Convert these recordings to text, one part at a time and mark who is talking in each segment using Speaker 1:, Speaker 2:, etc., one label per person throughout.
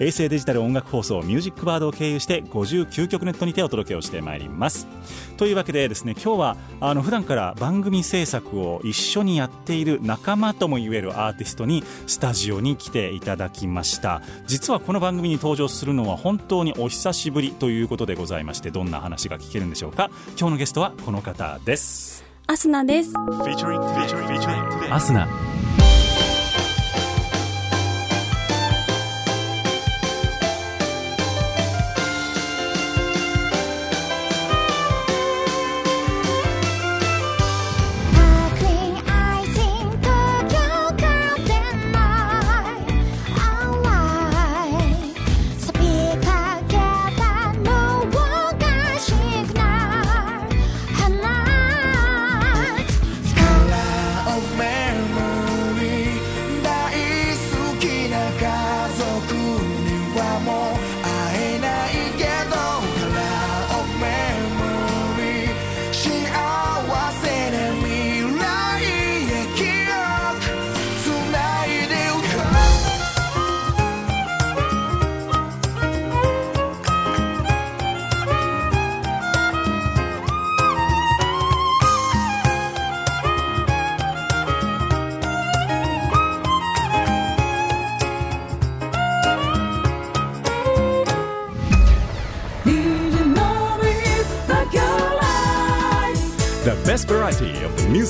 Speaker 1: 衛星デジタル音楽放送ミュージックバードを経由して59局ネットにてお届けをしてまいります。というわけでですね今日はあの普段から番組制作を一緒にやっている仲間ともいえるアーティストにスタジオに来ていただきました。実はこの番組に登場するのは本当にお久しぶりということでございましてどんな話が聞けるんでしょうか。今日のゲストはこの方です。
Speaker 2: アスナです。
Speaker 1: アスナ「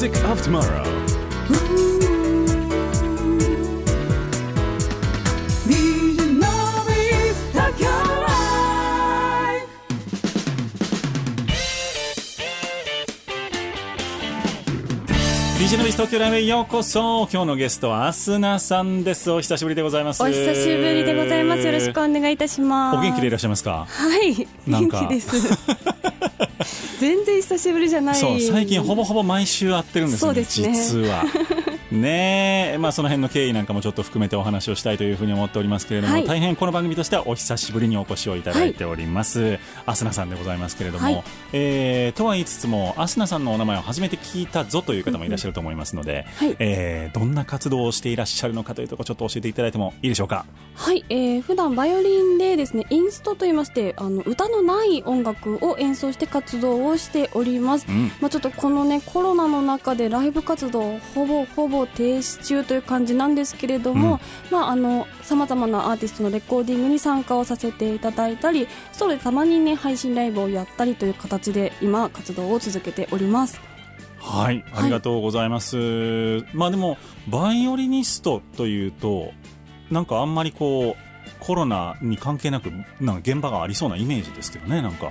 Speaker 1: music of tomorrow」DJ のビス東京ライブへようこそ今日のゲストはアスナさんですお久しぶりでございます
Speaker 2: お久しぶりでございます。よろしくお願いいたします。
Speaker 1: お元気でいらっしゃいますか？
Speaker 2: はい、元気です。全然久しぶりじゃない。
Speaker 1: そう最近ほぼほぼ毎週会ってるんですよね
Speaker 2: そうですね
Speaker 1: 実はねえ、まあ、その辺の経緯なんかもちょっと含めてお話をしたいというふうに思っておりますけれども、
Speaker 2: はい。
Speaker 1: 大変この番組としてはお久しぶりにお越しをいただいております、アスナさんでございますけれども、
Speaker 2: はい。
Speaker 1: えーとは言いつつもアスナさんのお名前を初めて聞いたぞという方もいらっしゃると思いますので、
Speaker 2: はい。
Speaker 1: えーどんな活動をしていらっしゃるのかというところちょっと教えていただいてもいいでしょうか？
Speaker 2: はい、えー、普段バイオリンでですね、インストと言いまして、あの歌のない音楽を演奏して活動をしております。
Speaker 1: うん。
Speaker 2: まあちょっとこのねコロナの中でライブ活動ほぼほぼ停止中という感じなんですけれども、まああの様々なアーティストのレコーディングに参加をさせていただいたり、それでたまにね配信ライブをやったりという形で今活動を続けております。
Speaker 1: はい、ありがとうございます。まあでも、バイオリニストというと、なんかあんまりこう、コロナに関係なく、なんか現場がありそうなイメージですけどね、なんか。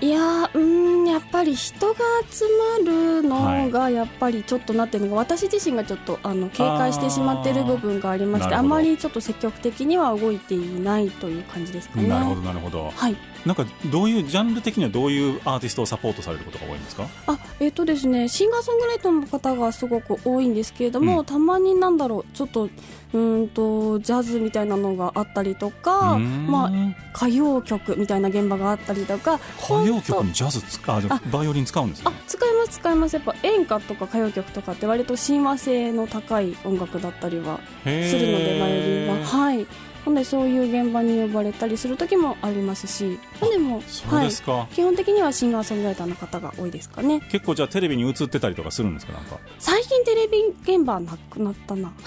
Speaker 2: いやーうーんやっぱり人が集まるのがやっぱりちょっとなってるのが、私自身がちょっとあの警戒してしまっている部分がありましてあまりちょっと積極的には動いていないという感じですかね。
Speaker 1: なるほど、なるほど。
Speaker 2: はい
Speaker 1: なんか、どういう、ジャンル的にはどういうアーティストをサポートされることが多いんですか？
Speaker 2: あえっ、とですねシンガーソングライターの方がすごく多いんですけれども、
Speaker 1: うん。
Speaker 2: たまになんだろうちょっとうーんとジャズみたいなのがあったりとか、まあ、歌謡曲みたいな現場があったりとか
Speaker 1: 歌謡曲にジャズ使う、あバイオリン使うんですね。
Speaker 2: あ。使います使います。やっぱ演歌とか歌謡曲とかって割と親和性の高い音楽だったりはするのでバイオリンは。はいなのでそういう現場に呼ばれたりする時もありますしまあでも
Speaker 1: そうですか。
Speaker 2: はい、基本的にはシンガーソングライターの方が多いですかね。
Speaker 1: 結構じゃあテレビに映ってたりとかするんですかなんか？
Speaker 2: 最近テレビ現場なくなったな。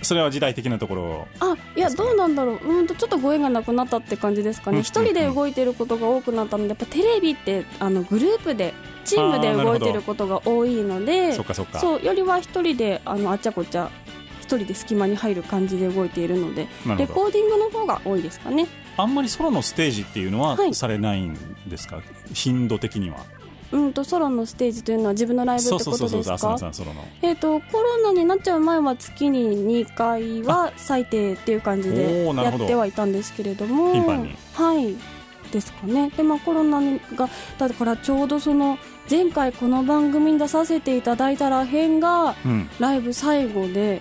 Speaker 1: それは時代的なところ
Speaker 2: あいやどうなんだろう。うんとちょっとご縁がなくなったって感じですか
Speaker 1: うん
Speaker 2: ね一人で動いてることが多くなったのでやっぱテレビってあのグループでチームで動いてることが多いので
Speaker 1: そ
Speaker 2: うよりは一人であのあっちゃこっちゃ一人で隙間に入る感じで動いているのでレコーディングの方が多いですかね。
Speaker 1: あんまりソロのステージっていうのは
Speaker 2: はい。
Speaker 1: されないんですか、頻度的には。
Speaker 2: うんとソロのステージというのは自分のライブってことですか？
Speaker 1: さんソロの。
Speaker 2: えっ、とコロナになっちゃう前は月に2回は最低っていう感じでやってはいたんですけれどもはい。ですかね。でまあコロナがだからちょうどその前回この番組に出させていただいたらへんが
Speaker 1: うん。
Speaker 2: ライブ最後で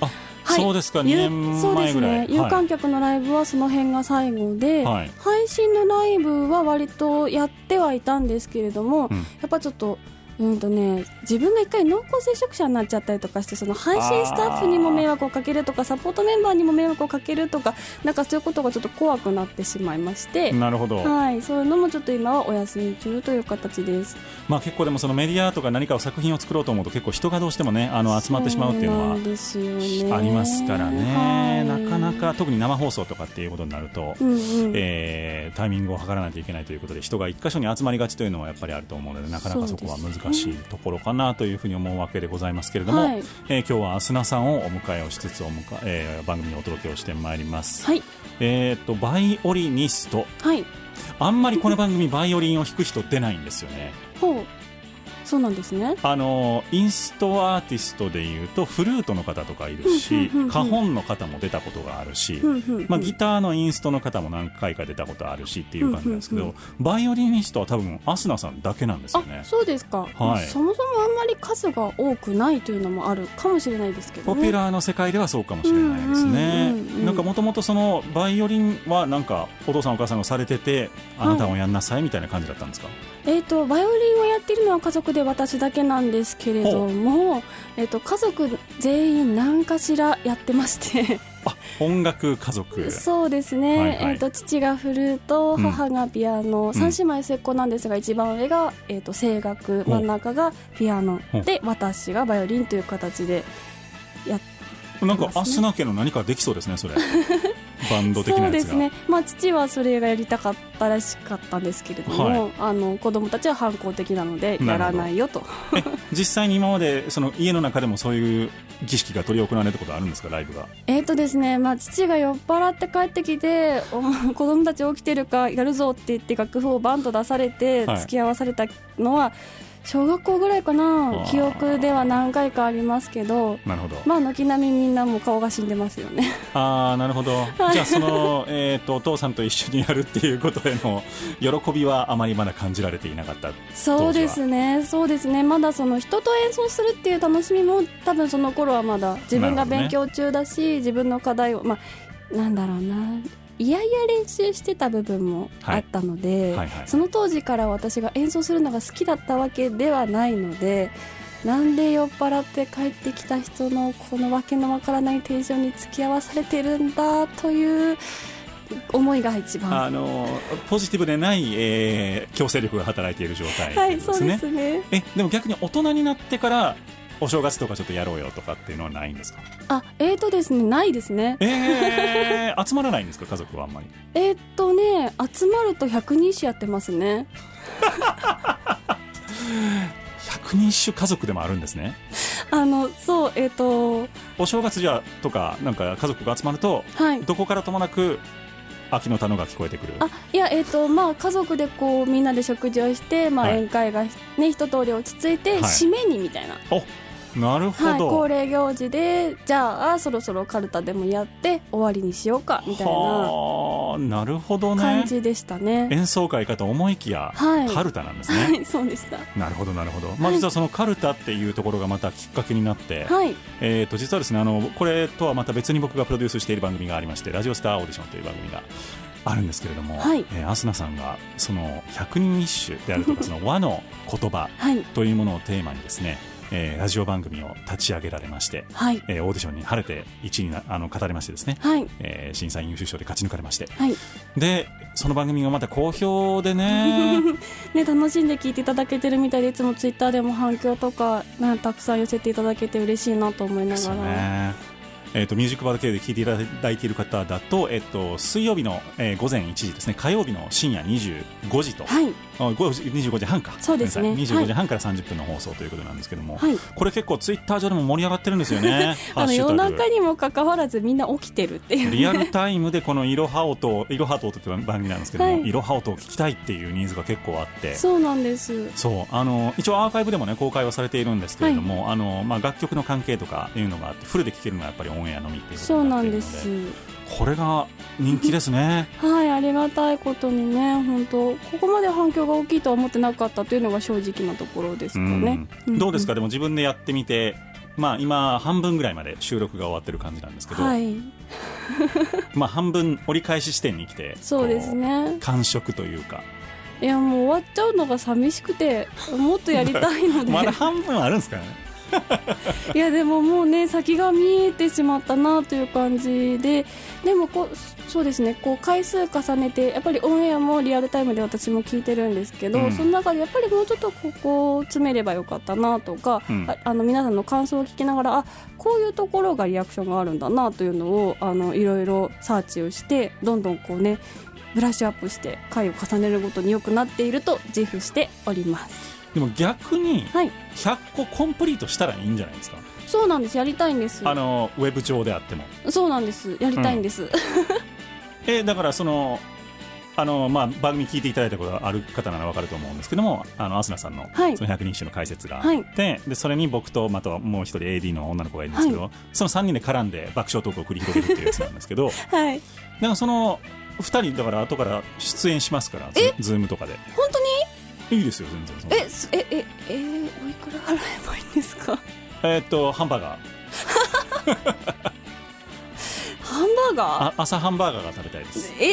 Speaker 1: あ、
Speaker 2: はい。
Speaker 1: そうですか。2
Speaker 2: 有
Speaker 1: 年
Speaker 2: そうで
Speaker 1: 前ぐらい、
Speaker 2: すね有観客のライブはその辺が最後で、
Speaker 1: はい。
Speaker 2: 配信のライブは割とやってはいたんですけれども、
Speaker 1: うん。
Speaker 2: やっぱちょっとうんとね、自分が一回濃厚接触者になっちゃったりとかしてその配信スタッフにも迷惑をかけるとかサポートメンバーにも迷惑をかけるとかなんかそういうことがちょっと怖くなってしまいまして、
Speaker 1: なるほど、
Speaker 2: はい、そういうのもちょっと今はお休み中という形です。
Speaker 1: まあ、結構でもそのメディアとか何かを作品を作ろうと思うと結構人がどうしてもねあの集まってしまうっていうのはありますからね、
Speaker 2: はい。
Speaker 1: なかなか特に生放送とかっていうことになると、
Speaker 2: うんうん。
Speaker 1: えータイミングを測らないといけないということで人が一箇所に集まりがちというのはやっぱりあると思うのでなかなかそこは難しいところかなというふうに思うわけでございますけれども、
Speaker 2: はい。
Speaker 1: えー今日はアスナさんをお迎えをしつつお迎え、えー番組にお届けをしてまいります、
Speaker 2: はい。
Speaker 1: えー、とバイオリニスト。
Speaker 2: はい。
Speaker 1: あんまりこの番組バイオリンを弾く人出ないんですよね。
Speaker 2: ほうそうなんですね。
Speaker 1: あのインストアーティストでいうとフルートの方とかいるし
Speaker 2: うんうんうんうん。
Speaker 1: カホンの方も出たことがあるし、まあ、ギターのインストの方も何回か出たことあるしっていう感じなんですけど、バイオリニストは多分アスナさんだけなんですよね。
Speaker 2: あそうですか、
Speaker 1: はい。
Speaker 2: そもそもあんまり数が多くないというのもあるかもしれないですけどね。
Speaker 1: ポピュラーの世界ではそうかもしれないですね。なんかもともとそのバイオリンはなんかお父さんお母さんがされててあなたもやんなさいみたいな感じだったんですか、
Speaker 2: えー、とバイオリンをやっているのは家族で私だけなんですけれども、えー、と家族全員何かしらやってまして。
Speaker 1: あ音楽家族。
Speaker 2: そうですね、
Speaker 1: はいはい。
Speaker 2: えー、と父がフルート
Speaker 1: うん。
Speaker 2: 母がピアノ、三姉妹末っ子なんですが一番上が、えー、と声楽。真ん中がピアノ。で私がバイオリンという形でやっ
Speaker 1: なんかアスナ家の何かできそうですねそれ バンド的な
Speaker 2: そうですね、まあ、父はそれがやりたかったらしかったんですけれども、
Speaker 1: はい。
Speaker 2: あの子供たちは反抗的なのでやらないよと。
Speaker 1: え 実際に今までその家の中でもそういう儀式が執り行われたことあるんですかライブが？
Speaker 2: えっとですね、まあ、父が酔っ払って帰ってきてお 子供たち起きてるかやるぞって言って楽譜をバンと出されて
Speaker 1: はい。
Speaker 2: 付き合わされたのは小学校ぐらいかな。
Speaker 1: ー。
Speaker 2: 記憶では何回かありますけど。
Speaker 1: なるほど、
Speaker 2: まあ軒並みみんなもう顔が死んでますよね。
Speaker 1: ああなるほど、じゃあその、えー、とお父さんと一緒にやるっていうことへの喜びはあまりまだ感じられていなかった。
Speaker 2: そうですね。そうですね。まだその人と演奏するっていう楽しみも多分その頃はまだ自分が勉強中だし、自分の課題をまあなんだろうないやいや練習してた部分もあったので、
Speaker 1: はいはい
Speaker 2: その当時から私が演奏するのが好きだったわけではないのでなんで酔っ払って帰ってきた人のこのわけのわからないテンションに付き合わされてるんだという思いが一番。
Speaker 1: あのポジティブでない、えー強制力が働いている状態
Speaker 2: はい
Speaker 1: ですね、
Speaker 2: そうですね。
Speaker 1: えでも逆に大人になってからお正月とかちょっとやろうよとかっていうのはないんですか？
Speaker 2: あえーとですねないですね。
Speaker 1: えー、集まらないんですか？家族はあんまり。
Speaker 2: えーっとね集まると100人種やってますね。
Speaker 1: 百人一首家族でもあるんですね。
Speaker 2: あのそうえーっと
Speaker 1: お正月じゃとかなんか家族が集まると
Speaker 2: はい。
Speaker 1: どこからともなく秋の田のが聞こえてくる。
Speaker 2: あいやえーっとまあ家族でこうみんなで食事をして、まあ、
Speaker 1: はい。
Speaker 2: 宴会がね一通り落ち着いて、
Speaker 1: はい。
Speaker 2: 締めにみたいな。
Speaker 1: おなるほ
Speaker 2: はい、
Speaker 1: ど、
Speaker 2: 恒例行事でじゃあそろそろカルタでもやって終わりにしようかみたいな
Speaker 1: はあなるほどね。
Speaker 2: 感じでしたね。
Speaker 1: 演奏会かと思いきや、
Speaker 2: はい。
Speaker 1: カルタなんですね。
Speaker 2: はいそうでした。
Speaker 1: なるほどなるほど、まあ、実はそのカルタっていうところがまたきっかけになって、
Speaker 2: はい。
Speaker 1: えー、と実はですねあのこれとはまた別に僕がプロデュースしている番組がありまして「ラジオスターオーディション」という番組があるんですけれども、
Speaker 2: はい。
Speaker 1: えーアスナさんがその百人一首であるとか その和の言葉
Speaker 2: はい。
Speaker 1: というものをテーマにですねえーラジオ番組を立ち上げられまして、
Speaker 2: はい。
Speaker 1: えーオーディションに晴れて1位になあの語れましてですね、
Speaker 2: はい。
Speaker 1: えー審査員優秀賞で勝ち抜かれまして。
Speaker 2: はい。
Speaker 1: でその番組がまた好評でね。
Speaker 2: ね、楽しんで聞いていただけてるみたいでいつもツイッターでも反響とか、ね、たくさん寄せていただけて嬉しいなと思いながら、
Speaker 1: ね。えー、とミュージックバード系で聞いていただいている方だと、えっと水曜日の、えー午前1時ですね火曜日の深夜25時と、
Speaker 2: はい。
Speaker 1: あ5時25時半か。
Speaker 2: そうですね。
Speaker 1: ごめんなさい25時半から30分の放送ということなんですけども、
Speaker 2: はい。
Speaker 1: これ結構ツイッター上でも盛り上がってるんですよね。ハ
Speaker 2: あの夜中にもかかわらずみんな起きてるっていう。
Speaker 1: リアルタイムでこのいろは音いろは音という番組なんですけども、
Speaker 2: はい。
Speaker 1: いろは音を聞きたいっていうニーズが結構あって。
Speaker 2: そうなんです。
Speaker 1: そう。あの一応アーカイブでもね公開はされているんですけれども、あのまあ、楽曲の関係とかいうのがあってフルで聴けるのはやっぱりオンエアのみっていう
Speaker 2: そう
Speaker 1: にな
Speaker 2: なんです。
Speaker 1: これが人気ですね。
Speaker 2: はいありがたいことにね本当ここまで反響が大きいとは思ってなかったというのが正直なところですかね、
Speaker 1: うん。どうですか？
Speaker 2: ん
Speaker 1: でも自分でやってみてまあ今半分ぐらいまで収録が終わってる感じなんですけど、
Speaker 2: はい。
Speaker 1: まあ半分折り返し視点に来て
Speaker 2: そうです
Speaker 1: こ
Speaker 2: ね
Speaker 1: う感触というか。
Speaker 2: いやもう終わっちゃうのが寂しくてもっとやりたいので。
Speaker 1: まだ半分あるんですかね？
Speaker 2: いや でももうね先が見えてしまったなという感じででもこうそうですねこう回数重ねてやっぱりオンエアもリアルタイムで私も聞いてるんですけど、
Speaker 1: うん
Speaker 2: その中でやっぱりもうちょっとここを詰めればよかったなとか、
Speaker 1: うん
Speaker 2: ああの皆さんの感想を聞きながらあこういうところがリアクションがあるんだなというのをあのいろいろサーチをしてどんどんこうねブラッシュアップして回を重ねるごとに良くなっていると自負しております。
Speaker 1: でも逆に
Speaker 2: はい。
Speaker 1: 100個コンプリートしたらいいんじゃないですか？
Speaker 2: そうなんです。やりたいんです。
Speaker 1: あのウェブ上であっても。
Speaker 2: そうなんです。やりたいんです、
Speaker 1: えだからそのあのまあ、番組聞いていただいたことがある方なら分かると思うんですけどもあのアスナさんの
Speaker 2: はい。
Speaker 1: その百人一首の解説があっ
Speaker 2: はい。
Speaker 1: て、でそれに僕とまたもう一人 AD の女の子がいるんですけど、その3人で絡んで爆笑トークを繰り広げるっていうやつなんですけど
Speaker 2: はい。
Speaker 1: だからその2人だから後から出演しますからズズームとかで。
Speaker 2: 本当に？
Speaker 1: いいですよ全然。
Speaker 2: えすえええーおいくら払えばいいんですか？
Speaker 1: えーっとハンバーガー。
Speaker 2: ハンバーガー？
Speaker 1: あ朝ハンバーガーが食べたいです。
Speaker 2: え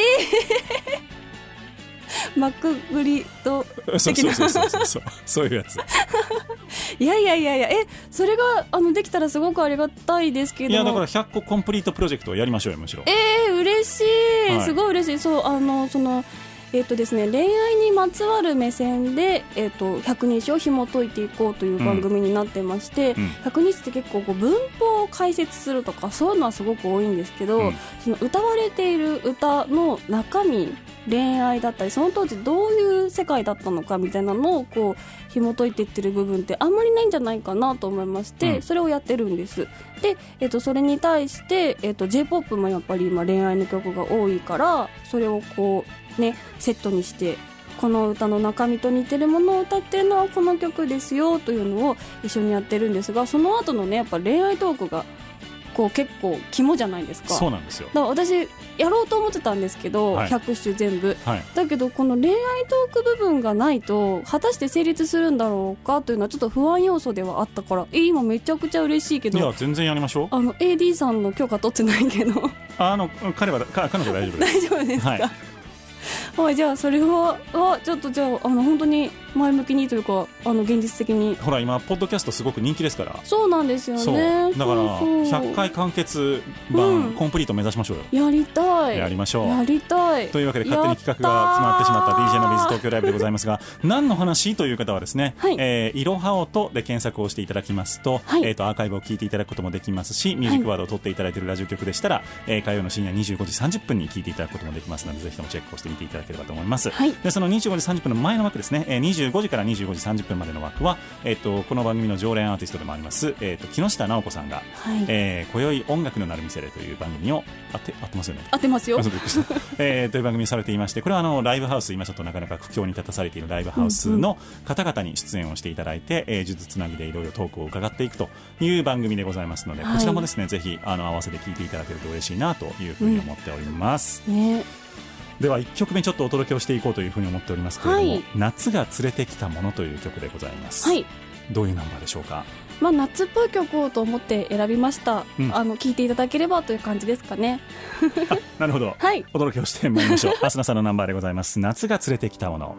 Speaker 2: ー、マックグリと
Speaker 1: そうそうそうそうそうそう。そういうやつ。
Speaker 2: いやいやいやいや。えそれがあのできたらすごくありがたいですけど。
Speaker 1: いやだから100個コンプリートプロジェクトをやりましょうよむしろ。
Speaker 2: えー、嬉しい、
Speaker 1: はい。
Speaker 2: すごい嬉しい。そうあのそのえっとですね、恋愛にまつわる目線で、えっと、百人一首を紐解いていこうという番組になってまして、
Speaker 1: うん。
Speaker 2: 百人一首って結構こう文法を解説するとかそういうのはすごく多いんですけど、
Speaker 1: うん。
Speaker 2: その歌われている歌の中身恋愛だったりその当時どういう世界だったのかみたいなのをこう紐解いていってる部分ってあんまりないんじゃないかなと思いまして、
Speaker 1: うん。
Speaker 2: それをやってるんです。で、えっとそれに対して、えっと j p o p もやっぱり今恋愛の曲が多いからそれをこうねセットにしてこの歌の中身と似てるものを歌ってるのはこの曲ですよというのを一緒にやってるんですがその後のねやっぱ恋愛トークがこう結構肝じゃないですか。
Speaker 1: そうなんですよ。
Speaker 2: だから私やろうと思ってたんですけど、
Speaker 1: はい。
Speaker 2: 100首全部。
Speaker 1: はい。
Speaker 2: だけどこの恋愛トーク部分がないと果たして成立するんだろうかというのはちょっと不安要素ではあったからえ今めちゃくちゃ嬉しいけど。
Speaker 1: いや全然やりましょう。
Speaker 2: あの AD さんの許可取ってないけど。
Speaker 1: あの彼はか彼女は大丈夫です。
Speaker 2: 大丈夫ですか、
Speaker 1: はい。
Speaker 2: はい、じゃあそれははちょっとじゃああの本当に前向きにというかあの現実的に。
Speaker 1: ほら今ポッドキャストすごく人気ですから。
Speaker 2: そうなんですよね。
Speaker 1: だから
Speaker 2: そうそう。
Speaker 1: 100回完結版、
Speaker 2: うん。
Speaker 1: コンプリート目指しましょうよ。
Speaker 2: やりたい。
Speaker 1: やりましょう。
Speaker 2: やりたい。
Speaker 1: というわけで勝手に企画が決まってしまった DJ のビズ東京ライブでございますが何の話という方はですね、
Speaker 2: はい。
Speaker 1: えーいろは音で検索をしていただきますと,、
Speaker 2: はい。
Speaker 1: えー、とアーカイブを聞いていただくこともできますしミュージックワードを取っていただいているラジオ局でしたら、えー火曜の深夜25時30分に聞いていただくこともできますのでぜひともチェックをしてみていただければと思います、
Speaker 2: はい。
Speaker 1: でその25時30分の前の枠ですね、えー25時から25時30分までの枠は、えー、とこの番組の常連アーティストでもあります、えー、と木下直子さんが
Speaker 2: はい、
Speaker 1: えー、今宵音楽のなる店でという番組をあって合ってますよね。
Speaker 2: 合ってますよ。
Speaker 1: えーという番組にされていましてこれはあのライブハウス今ちょっとなかなか苦境に立たされているライブハウスの方々に出演をしていただいて、えー、呪術つなぎでいろいろトークを伺っていくという番組でございますので、
Speaker 2: はい。
Speaker 1: こちらもですねぜひあの合わせて聞いていただけると嬉しいなというふうに思っております、
Speaker 2: ね
Speaker 1: では1曲目ちょっとお届けをしていこうというふうに思っておりますけれども、
Speaker 2: はい。
Speaker 1: 夏が連れてきたものという曲でございます、
Speaker 2: はい。
Speaker 1: どういうナンバーでしょうか？
Speaker 2: まあ夏っぽい曲をと思って選びました、
Speaker 1: うん。
Speaker 2: あの聞いていただければという感じですかね。
Speaker 1: なるほど。
Speaker 2: はい。
Speaker 1: お届けをしてまいりましょう。アスナさんのナンバーでございます。夏が連れてきたもの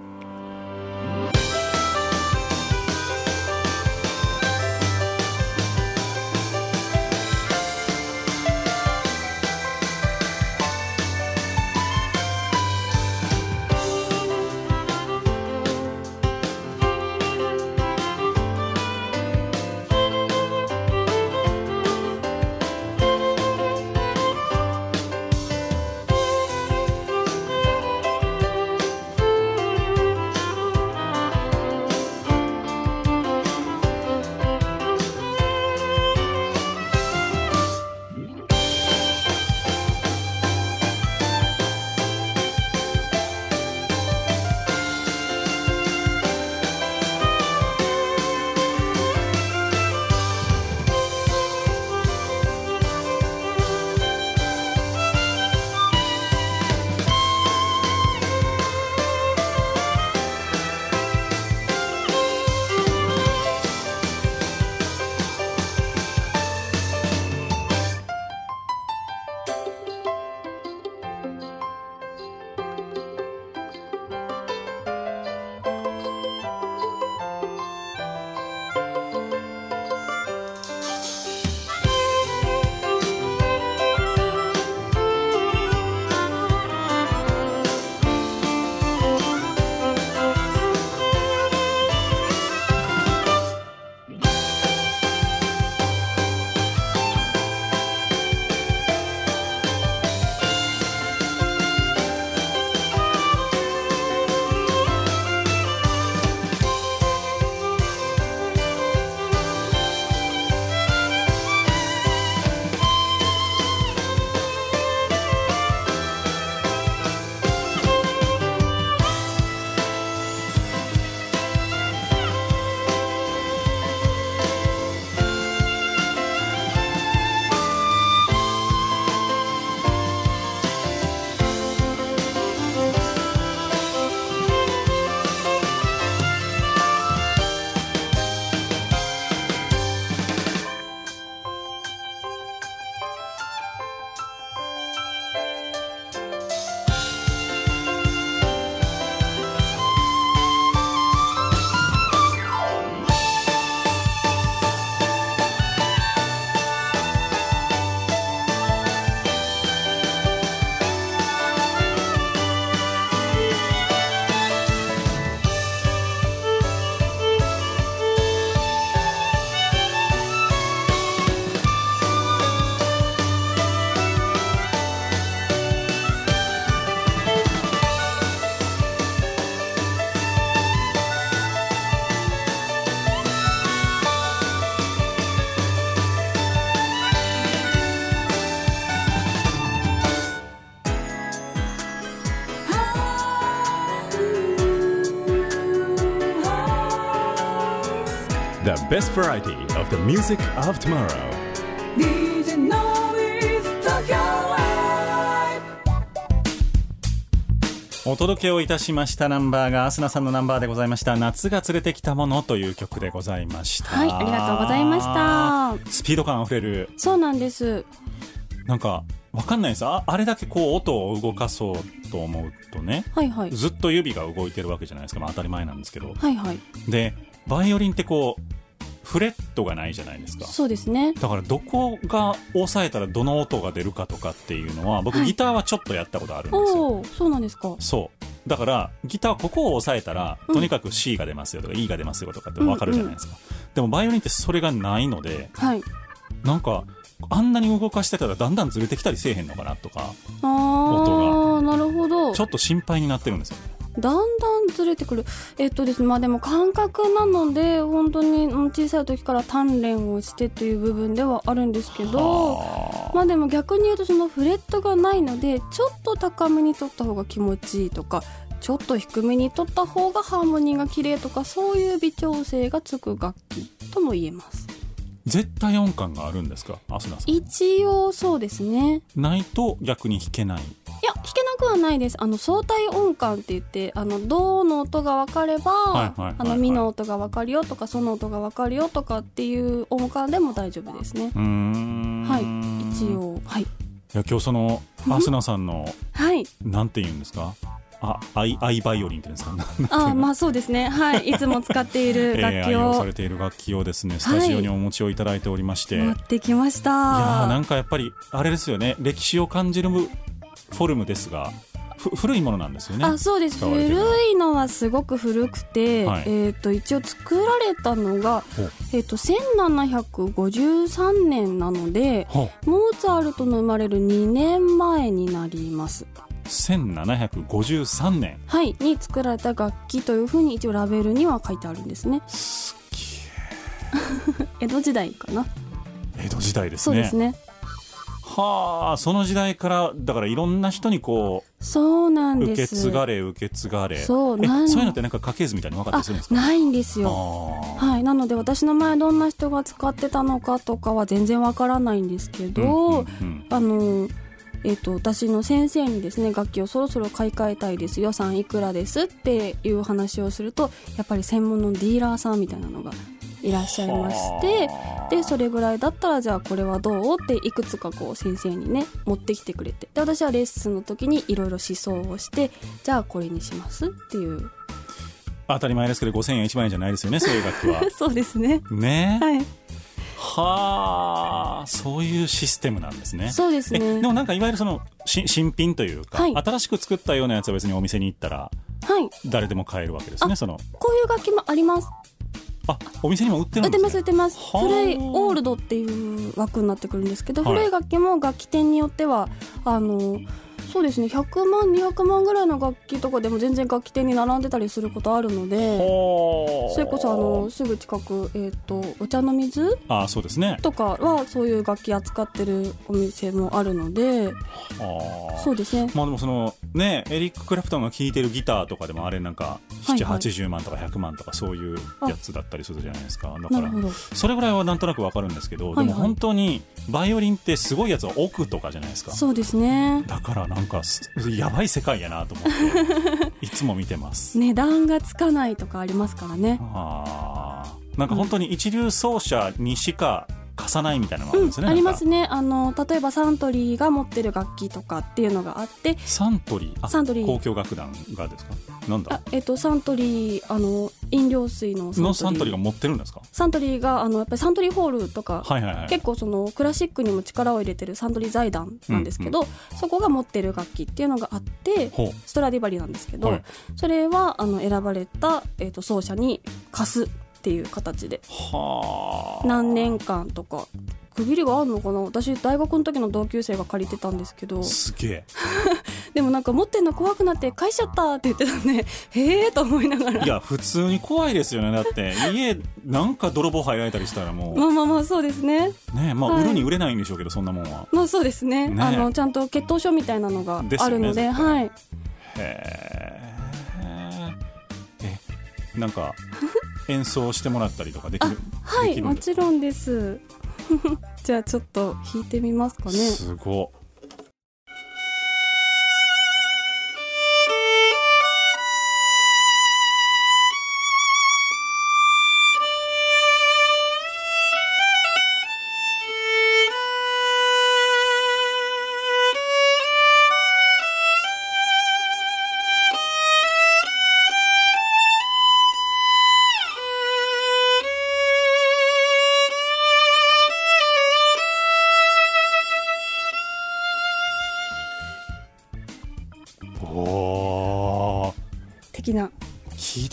Speaker 3: best variety of the music of tomorrow.
Speaker 1: お届けをいたしましたナンバーがアスナさんのナンバーでございました夏が連れてきたものという曲でございました。
Speaker 2: はいありがとうございました。
Speaker 1: スピード感あふれる。
Speaker 2: そうなんです。
Speaker 1: なんかわかんないです。ああれだけこう音を動かそうと思うとね
Speaker 2: はいはい。
Speaker 1: ずっと指が動いてるわけじゃないですか、まあ、当たり前なんですけど。
Speaker 2: はいはい。
Speaker 1: でバイオリンってこうフレットがないじゃないですか。
Speaker 2: そうですね。
Speaker 1: だからどこが押さえたらどの音が出るかとかっていうのは僕
Speaker 2: はい。
Speaker 1: ギターはちょっとやったことあるんですよ、
Speaker 2: そうなんですか。
Speaker 1: そう。だからギターはここを押さえたら、
Speaker 2: うん。
Speaker 1: とにかく C が出ますよとか E が出ますよとかって分かるじゃないですか、でもバイオリンってそれがないので
Speaker 2: はい。
Speaker 1: なんかあんなに動かしてたらだんだんずれてきたりせえへんのかなとか
Speaker 2: ああなるほど。
Speaker 1: ちょっと心配になってるんですよ。ね
Speaker 2: だんだんずれてくる。えっとですねまあでも感覚なので本当にうん小さい時から鍛錬をしてという部分ではあるんですけど
Speaker 1: は
Speaker 2: まあでも逆に言うとそのフレットがないのでちょっと高めに取った方が気持ちいいとかちょっと低めに取った方がハーモニーが綺麗とかそういう微調整がつく楽器とも言えます
Speaker 1: 絶対音感があるんですか？アスナさん。
Speaker 2: 一応そうですね。
Speaker 1: ないと逆に弾けない。
Speaker 2: いや弾けなくはないです。あの相対音感って言ってあのドの音が分かれば、
Speaker 1: はいはい
Speaker 2: あのミの音が分かるよとかソの音が分かるよとかっていう音感でも大丈夫ですね。
Speaker 1: うーん。
Speaker 2: はい。一応はい。
Speaker 1: いや今日そのアスナさんの
Speaker 2: はい。
Speaker 1: なんて言うんですか？あアイアイバイオリンって言うんですか？
Speaker 2: あまあそうですね。はい。いつも使っている 楽
Speaker 1: えー
Speaker 2: 器を。
Speaker 1: 愛用されている楽器をですねスタジオにお持ちをいただいておりまして、い、
Speaker 2: 持ってきました。
Speaker 1: やーなんかやっぱりあれですよね。歴史を感じるフォルムですがふ古いものなんですよね。
Speaker 2: あそうです。古
Speaker 1: い
Speaker 2: のはすごく古くて、
Speaker 1: はい。
Speaker 2: えっ、と一応作られたのが
Speaker 1: ほ
Speaker 2: えっ、と1753年なので
Speaker 1: ほ
Speaker 2: モーツァルトの生まれる2年前になります
Speaker 1: 1753年。
Speaker 2: はいに作られた楽器というふうに一応ラベルには書いてあるんですね。
Speaker 1: すっ
Speaker 2: 江戸時代かな。
Speaker 1: げえ江戸時代ですね。
Speaker 2: そうですね。
Speaker 1: はあその時代からだからいろんな人にこ
Speaker 2: そうなん
Speaker 1: う
Speaker 2: です。
Speaker 1: 受け継がれ受け継がれ。
Speaker 2: そう
Speaker 1: え
Speaker 2: なん
Speaker 1: そういうのってなんか家系図みたいに分かったするんですか？
Speaker 2: ないんですよ。
Speaker 1: あ
Speaker 2: はい、なので私の前どんな人が使ってたのかとかは全然わからないんですけ
Speaker 1: ー
Speaker 2: ど、
Speaker 1: うんうんうん。
Speaker 2: あのえっと私の先生にですね楽器をそろそろ買い替えたいです予算いくらですっていう話をするとやっぱり専門のディーラーさんみたいなのがいらっしゃいまして
Speaker 1: はあ。
Speaker 2: でそれぐらいだったらじゃあこれはどう？っていくつかこう先生にね持ってきてくれて。で私はレッスンの時にいろいろ思想をしてじゃあこれにしますっていう。
Speaker 1: 当たり前ですけど5000円1万円じゃないですよねそういう楽器は。
Speaker 2: そうですね。
Speaker 1: ね。
Speaker 2: はい
Speaker 1: はあそういうシステムなんですね。
Speaker 2: そうです
Speaker 1: え
Speaker 2: ね
Speaker 1: でもなんかいわゆるそのし新品というか、
Speaker 2: はい。
Speaker 1: 新しく作ったようなやつは別にお店に行ったら
Speaker 2: はい。
Speaker 1: 誰でも買えるわけですね
Speaker 2: あ
Speaker 1: その。
Speaker 2: こういう楽器もあります。
Speaker 1: あお店にも売って
Speaker 2: 売って
Speaker 1: るんです、ね、
Speaker 2: ます売ってます。
Speaker 1: はあ。
Speaker 2: 古いオールドっていう枠になってくるんですけど、
Speaker 1: はい。
Speaker 2: 古い楽器も楽器店によってはあのそうですね。100万200万ぐらいの楽器とかでも全然楽器店に並んでたりすることあるのでそれこそあのすぐ近く、えー、とお茶の水
Speaker 1: あそうですね。
Speaker 2: とかはそういう楽器扱ってるお店もあるのでそうですね。
Speaker 1: まあでもそのねエリック・クラプトンが聴いてるギターとかでもあれなんか
Speaker 2: はいはい。
Speaker 1: 780万とか100万とかそういうやつだったりするじゃないですか。だからそれぐらいはなんとなくわかるんですけど、
Speaker 2: はいはい。
Speaker 1: でも本当にバイオリンってすごいやつは奥とかじゃないですか。
Speaker 2: そうですね。
Speaker 1: だからなんかすやばい世界やなと思っていつも見てます。
Speaker 2: 値段がつかないとかありますからね。
Speaker 1: あー。なんか本当に一流奏者にしか貸さないみたいなのがあるんですよね、
Speaker 2: ありますねあの例えばサントリーが持ってる楽器とかっていうのがあって
Speaker 1: サントリー
Speaker 2: サントリー
Speaker 1: 交響楽団がですかなんだ
Speaker 2: あえっとサントリーあの飲料水のサントリー
Speaker 1: のサントリーが持ってるんですか
Speaker 2: サントリーがあのやっぱりサントリーホールとか、
Speaker 1: はいはいはい
Speaker 2: 結構そのクラシックにも力を入れてるサントリー財団なんですけど、そこが持ってる楽器っていうのがあってストラディバリなんですけど、
Speaker 1: はい
Speaker 2: それはあの選ばれた、えっと奏者に貸すっていう形で。
Speaker 1: はあ。
Speaker 2: 何年間とか。区切りがあるのかな？私大学の時の同級生が借りてたんですけど。
Speaker 1: すげえ。
Speaker 2: でもなんか持ってんの怖くなって返しちゃったって言ってたんでへえと思いながら。
Speaker 1: いや普通に怖いですよねだって。家なんか泥棒入られたりしたらも
Speaker 2: まあまあまあそうですね。
Speaker 1: うねまあ
Speaker 2: はい。
Speaker 1: 売るに売れないんでしょうけどそんなもんは。
Speaker 2: まあそうですね。
Speaker 1: ね
Speaker 2: あのちゃんと血統書みたいなのがあるので
Speaker 1: 絶対
Speaker 2: はい。
Speaker 1: へえ。えなんか演奏してもらったりとかでき
Speaker 2: あ
Speaker 1: る
Speaker 2: はいもちろんです。じゃあちょっと弾いてみますかね。
Speaker 1: すご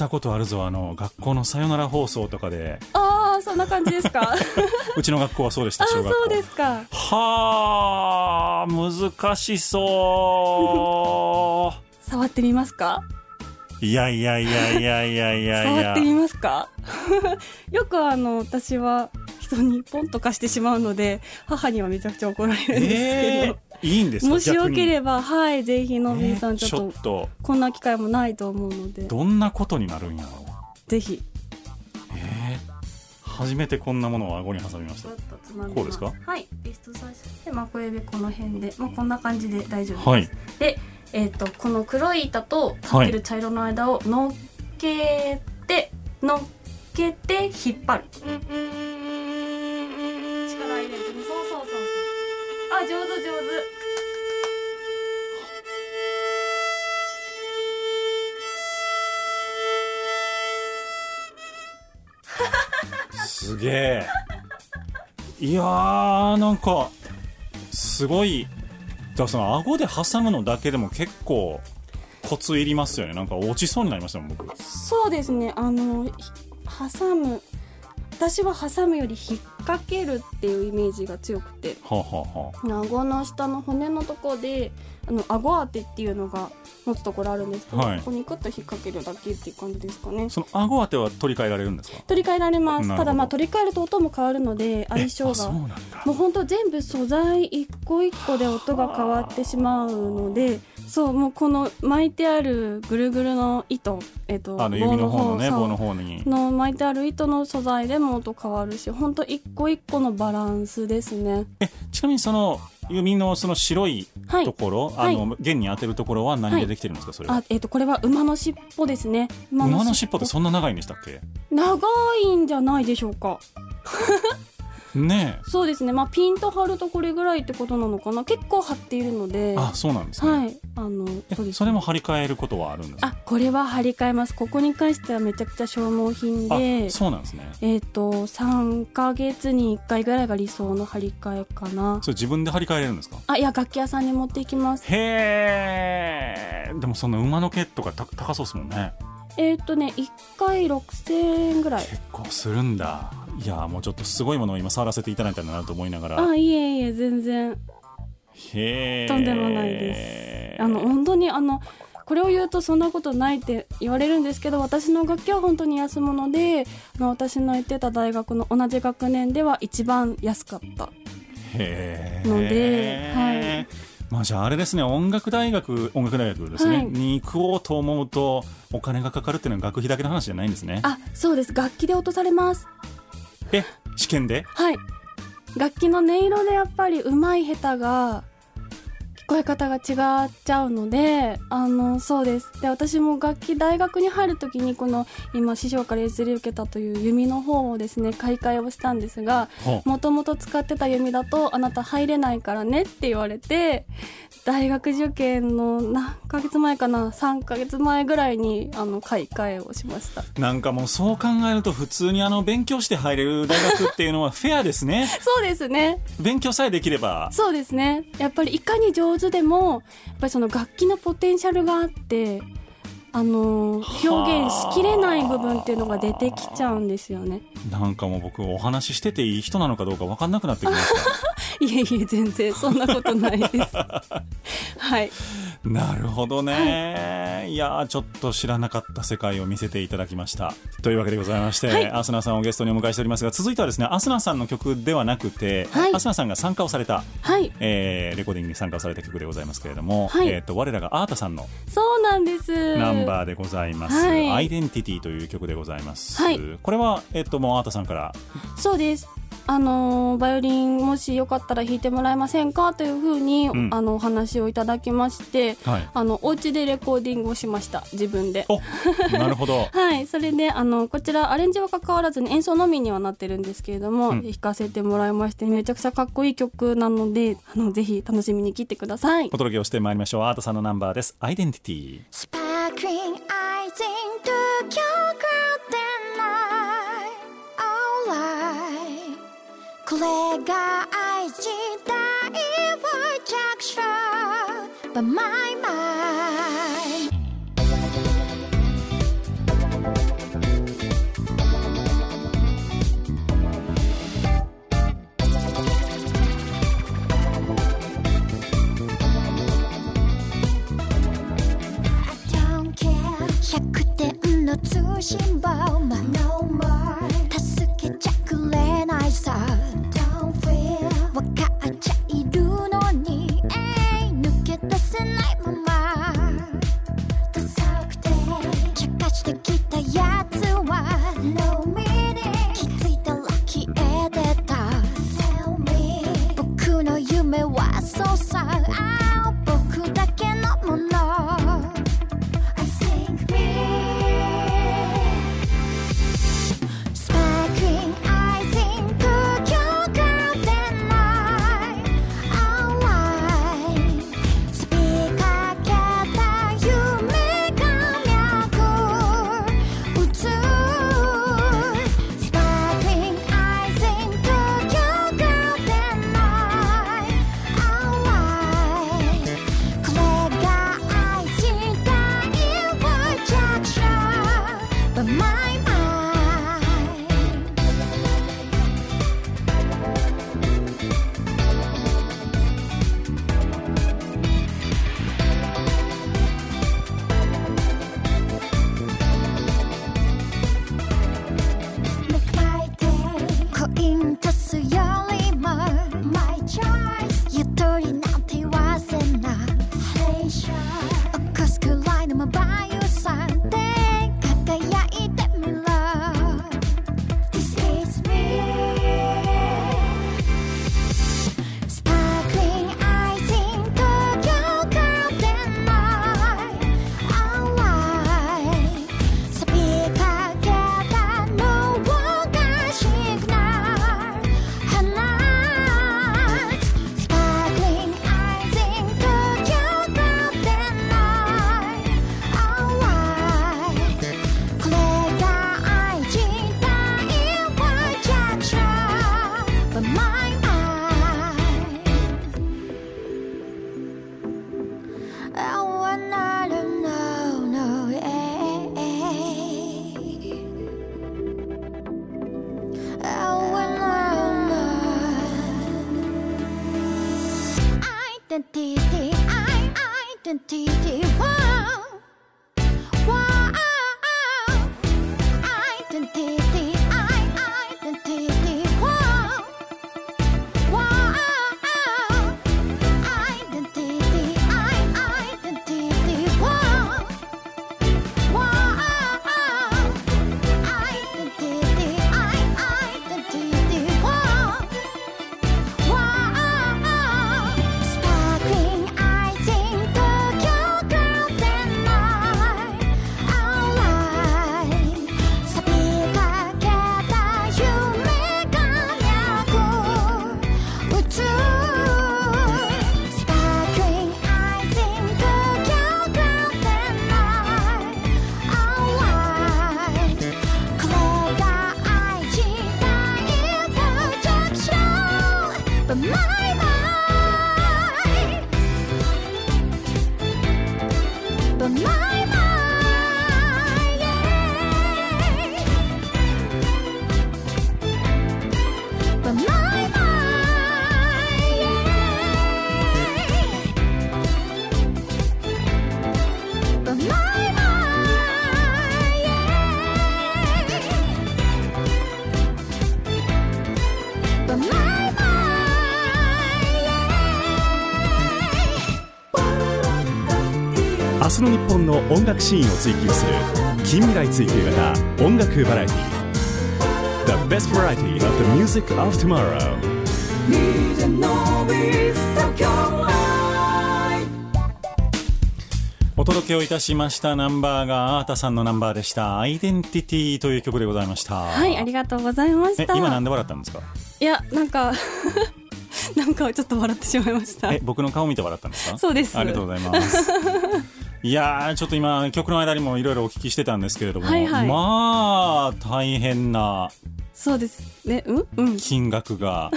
Speaker 1: 聞いたことあるぞあの学校のさよなら放送とかで。
Speaker 2: ああそんな感じですか？あ
Speaker 1: うちの学校はそうでした
Speaker 2: あ
Speaker 1: 小学校
Speaker 2: そうですか。
Speaker 1: はあ難しそ
Speaker 2: 触ってみますか？
Speaker 1: ういやいやいやいやいやいや。
Speaker 2: 触ってみますか？よくあの私は人にポンと貸してしまうので母にはめちゃくちゃ怒られるんですけ
Speaker 1: え
Speaker 2: ど、
Speaker 1: ー、いいんですか？
Speaker 2: もしよけ
Speaker 1: ば
Speaker 2: ればはいぜひのびーさんちょっと
Speaker 1: と。
Speaker 2: こんな機会もないと思うので。
Speaker 1: どんなことになるんやろう？
Speaker 2: ぜひ。
Speaker 1: えー、初めてこんなものを顎に挟みました。こうですか？
Speaker 2: はいリスト最初でまあ小指この辺でまあこんな感じで大丈夫です、
Speaker 1: はい。
Speaker 2: でえっ、とこの黒い板と立ってる茶色の間を乗っけて、乗っけて引っ張るあ上手上手。
Speaker 1: すげえ。いやーなんかすごいだからその顎で挟むのだけでも結構コツいりますよね。なんか落ちそうになりましたもん僕。
Speaker 2: そうですね。あのひ挟む私は挟むより引っ掛けるっていうイメージが強くて
Speaker 1: はあ、はあはあ、
Speaker 2: 顎の下の骨のところであの顎当てっていうのが持つところあるんですけど、
Speaker 1: はい。
Speaker 2: ここにクッと引っ掛けるだけっていう感じですかね。
Speaker 1: その顎当ては取り替えられるんですか？
Speaker 2: 取り替えられます。ただまあ取り替えると音も変わるので相性がもう本当全部素材一個一個で音が変わってしまうのでそうもうこの巻いてあるぐるぐるの糸えっと
Speaker 1: あの弓の方のね棒の方に。
Speaker 2: の巻いてある糸の素材でも音変わるし本当一個一個のバランスですね。
Speaker 1: えちなみにその弓のその白いところ、
Speaker 2: はい。
Speaker 1: あの弦に当てるところは何でできてるんですか、それは？
Speaker 2: あえっ、とこれは馬の尻尾ですね。馬
Speaker 1: 馬の尻尾ってそんな長いんでしたっけ？
Speaker 2: 長いんじゃないでしょうか
Speaker 1: ね
Speaker 2: そうですね。まあピンと張るとこれぐらいってことなのかな。結構張っているので。
Speaker 1: えあそうなんですね、
Speaker 2: はい。あの
Speaker 1: え
Speaker 2: そ
Speaker 1: れも張り替えることはあるんですか？
Speaker 2: あこれは張り替えます。ここに関してはめちゃくちゃ消耗品で。
Speaker 1: あそうなんですね。
Speaker 2: えっ、と3ヶ月に1回ぐらいが理想の張り替えかな。
Speaker 1: それ自分で張り替えれるんですか？
Speaker 2: あいや楽器屋さんに持っていきます。
Speaker 1: へえ。でもその馬の毛とかた高そうですもんね
Speaker 2: えっ、とね1回6000円ぐらい。
Speaker 1: 結構するんだ。いやもうちょっとすごいものを今触らせていただいたんだなと思いながら。
Speaker 2: あいえいえ全然。
Speaker 1: へえ
Speaker 2: とんでもないです。あの本当にあのこれを言うとそんなことないって言われるんですけど私の楽器は本当に安物であの私の行ってた大学の同じ学年では一番安かった
Speaker 1: へえ
Speaker 2: のではい
Speaker 1: まあじゃああれですね音楽大学音楽大学ですね、
Speaker 2: はい。
Speaker 1: に行こうと思うとお金がかかるっていうのは学費だけの話じゃないんですね。
Speaker 2: あそうです。楽器で落とされます。
Speaker 1: え試験で？
Speaker 2: はい。楽器の音色でやっぱり上手い下手が聞こえ方が違っちゃうのであのそうです。で私も楽器大学に入る時にこの今師匠から譲り受けたという弓の方をですね買い替えをしたんですがもともと使ってた弓だとあなた入れないからねって言われて大学受験の何ヶ月前かな3ヶ月前ぐらいにあの買い替えをしました。
Speaker 1: なんかもうそう考えると普通にあの勉強して入れる大学っていうのはフェアですね。
Speaker 2: そうですね。
Speaker 1: 勉強さえできれば。
Speaker 2: そうですね。やっぱりいかに上手でもやっぱりその楽器のポテンシャルがあってあのー表現しきれない部分っていうのが出てきちゃうんですよね。
Speaker 1: なんかもう僕お話ししてていい人なのかどうか分かんなくなってきました。
Speaker 2: いえいえ全然そんなことないですはい。
Speaker 1: なるほどね、い、やーちょっと知らなかった世界を見せていただきました。というわけでございまして、
Speaker 2: はい。
Speaker 1: アスナさんをゲストにお迎えしておりますが続いてはですねアスナさんの曲ではなくて、
Speaker 2: はい。
Speaker 1: アスナさんが参加をされた、
Speaker 2: はい。
Speaker 1: えーレコーディングに参加をされた曲でございますけれども、
Speaker 2: はい。
Speaker 1: えー、と我らがアータさんの
Speaker 2: そうなんです。
Speaker 1: ナンバーでございます「
Speaker 2: はい。
Speaker 1: アイデンティティ」という曲でございます、
Speaker 2: はい。
Speaker 1: これは、えっともうアータさんから
Speaker 2: そうですあのーバイオリンもしよかったら弾いてもらえませんかというふうに、
Speaker 1: ん。
Speaker 2: あのお話をいただきまして、
Speaker 1: はい。
Speaker 2: あのお家でレコーディングをしました自分で。
Speaker 1: おなるほど。
Speaker 2: はいそれであのこちらアレンジは関わらずに演奏のみにはなってるんですけれども、
Speaker 1: うん。
Speaker 2: 弾かせてもらいましてめちゃくちゃかっこいい曲なのであのぜひ楽しみに聴いてください。
Speaker 1: お届けをしてまいりましょう。アータさんのナンバーです「アイデンティティ」
Speaker 4: Sparkling eyes into your golden これが愛自体を着手 But my mind I don't care 100点の通信簿 But no more 助けちゃくれないさ僕の夢はそうさ。
Speaker 3: シーンを追求する近未来追求型音楽バラエティ The best variety of the music of tomorrow.
Speaker 1: お届けをいたしましたナンバーがアータさんのナンバーでした「アイデンティティ」という曲でございました。
Speaker 2: はいありがとうございました。
Speaker 1: え今なんで笑ったんですか？
Speaker 2: いやなんか なんかちょっと笑ってしまいました。
Speaker 1: え僕の顔見て笑ったんですか？
Speaker 2: そうです。
Speaker 1: ありがとうございますいやーちょっと今曲の間にもいろいろお聞きしてたんですけれども、
Speaker 2: はいはい。
Speaker 1: まあ大変な
Speaker 2: そうですね。うんうん。
Speaker 1: 金額が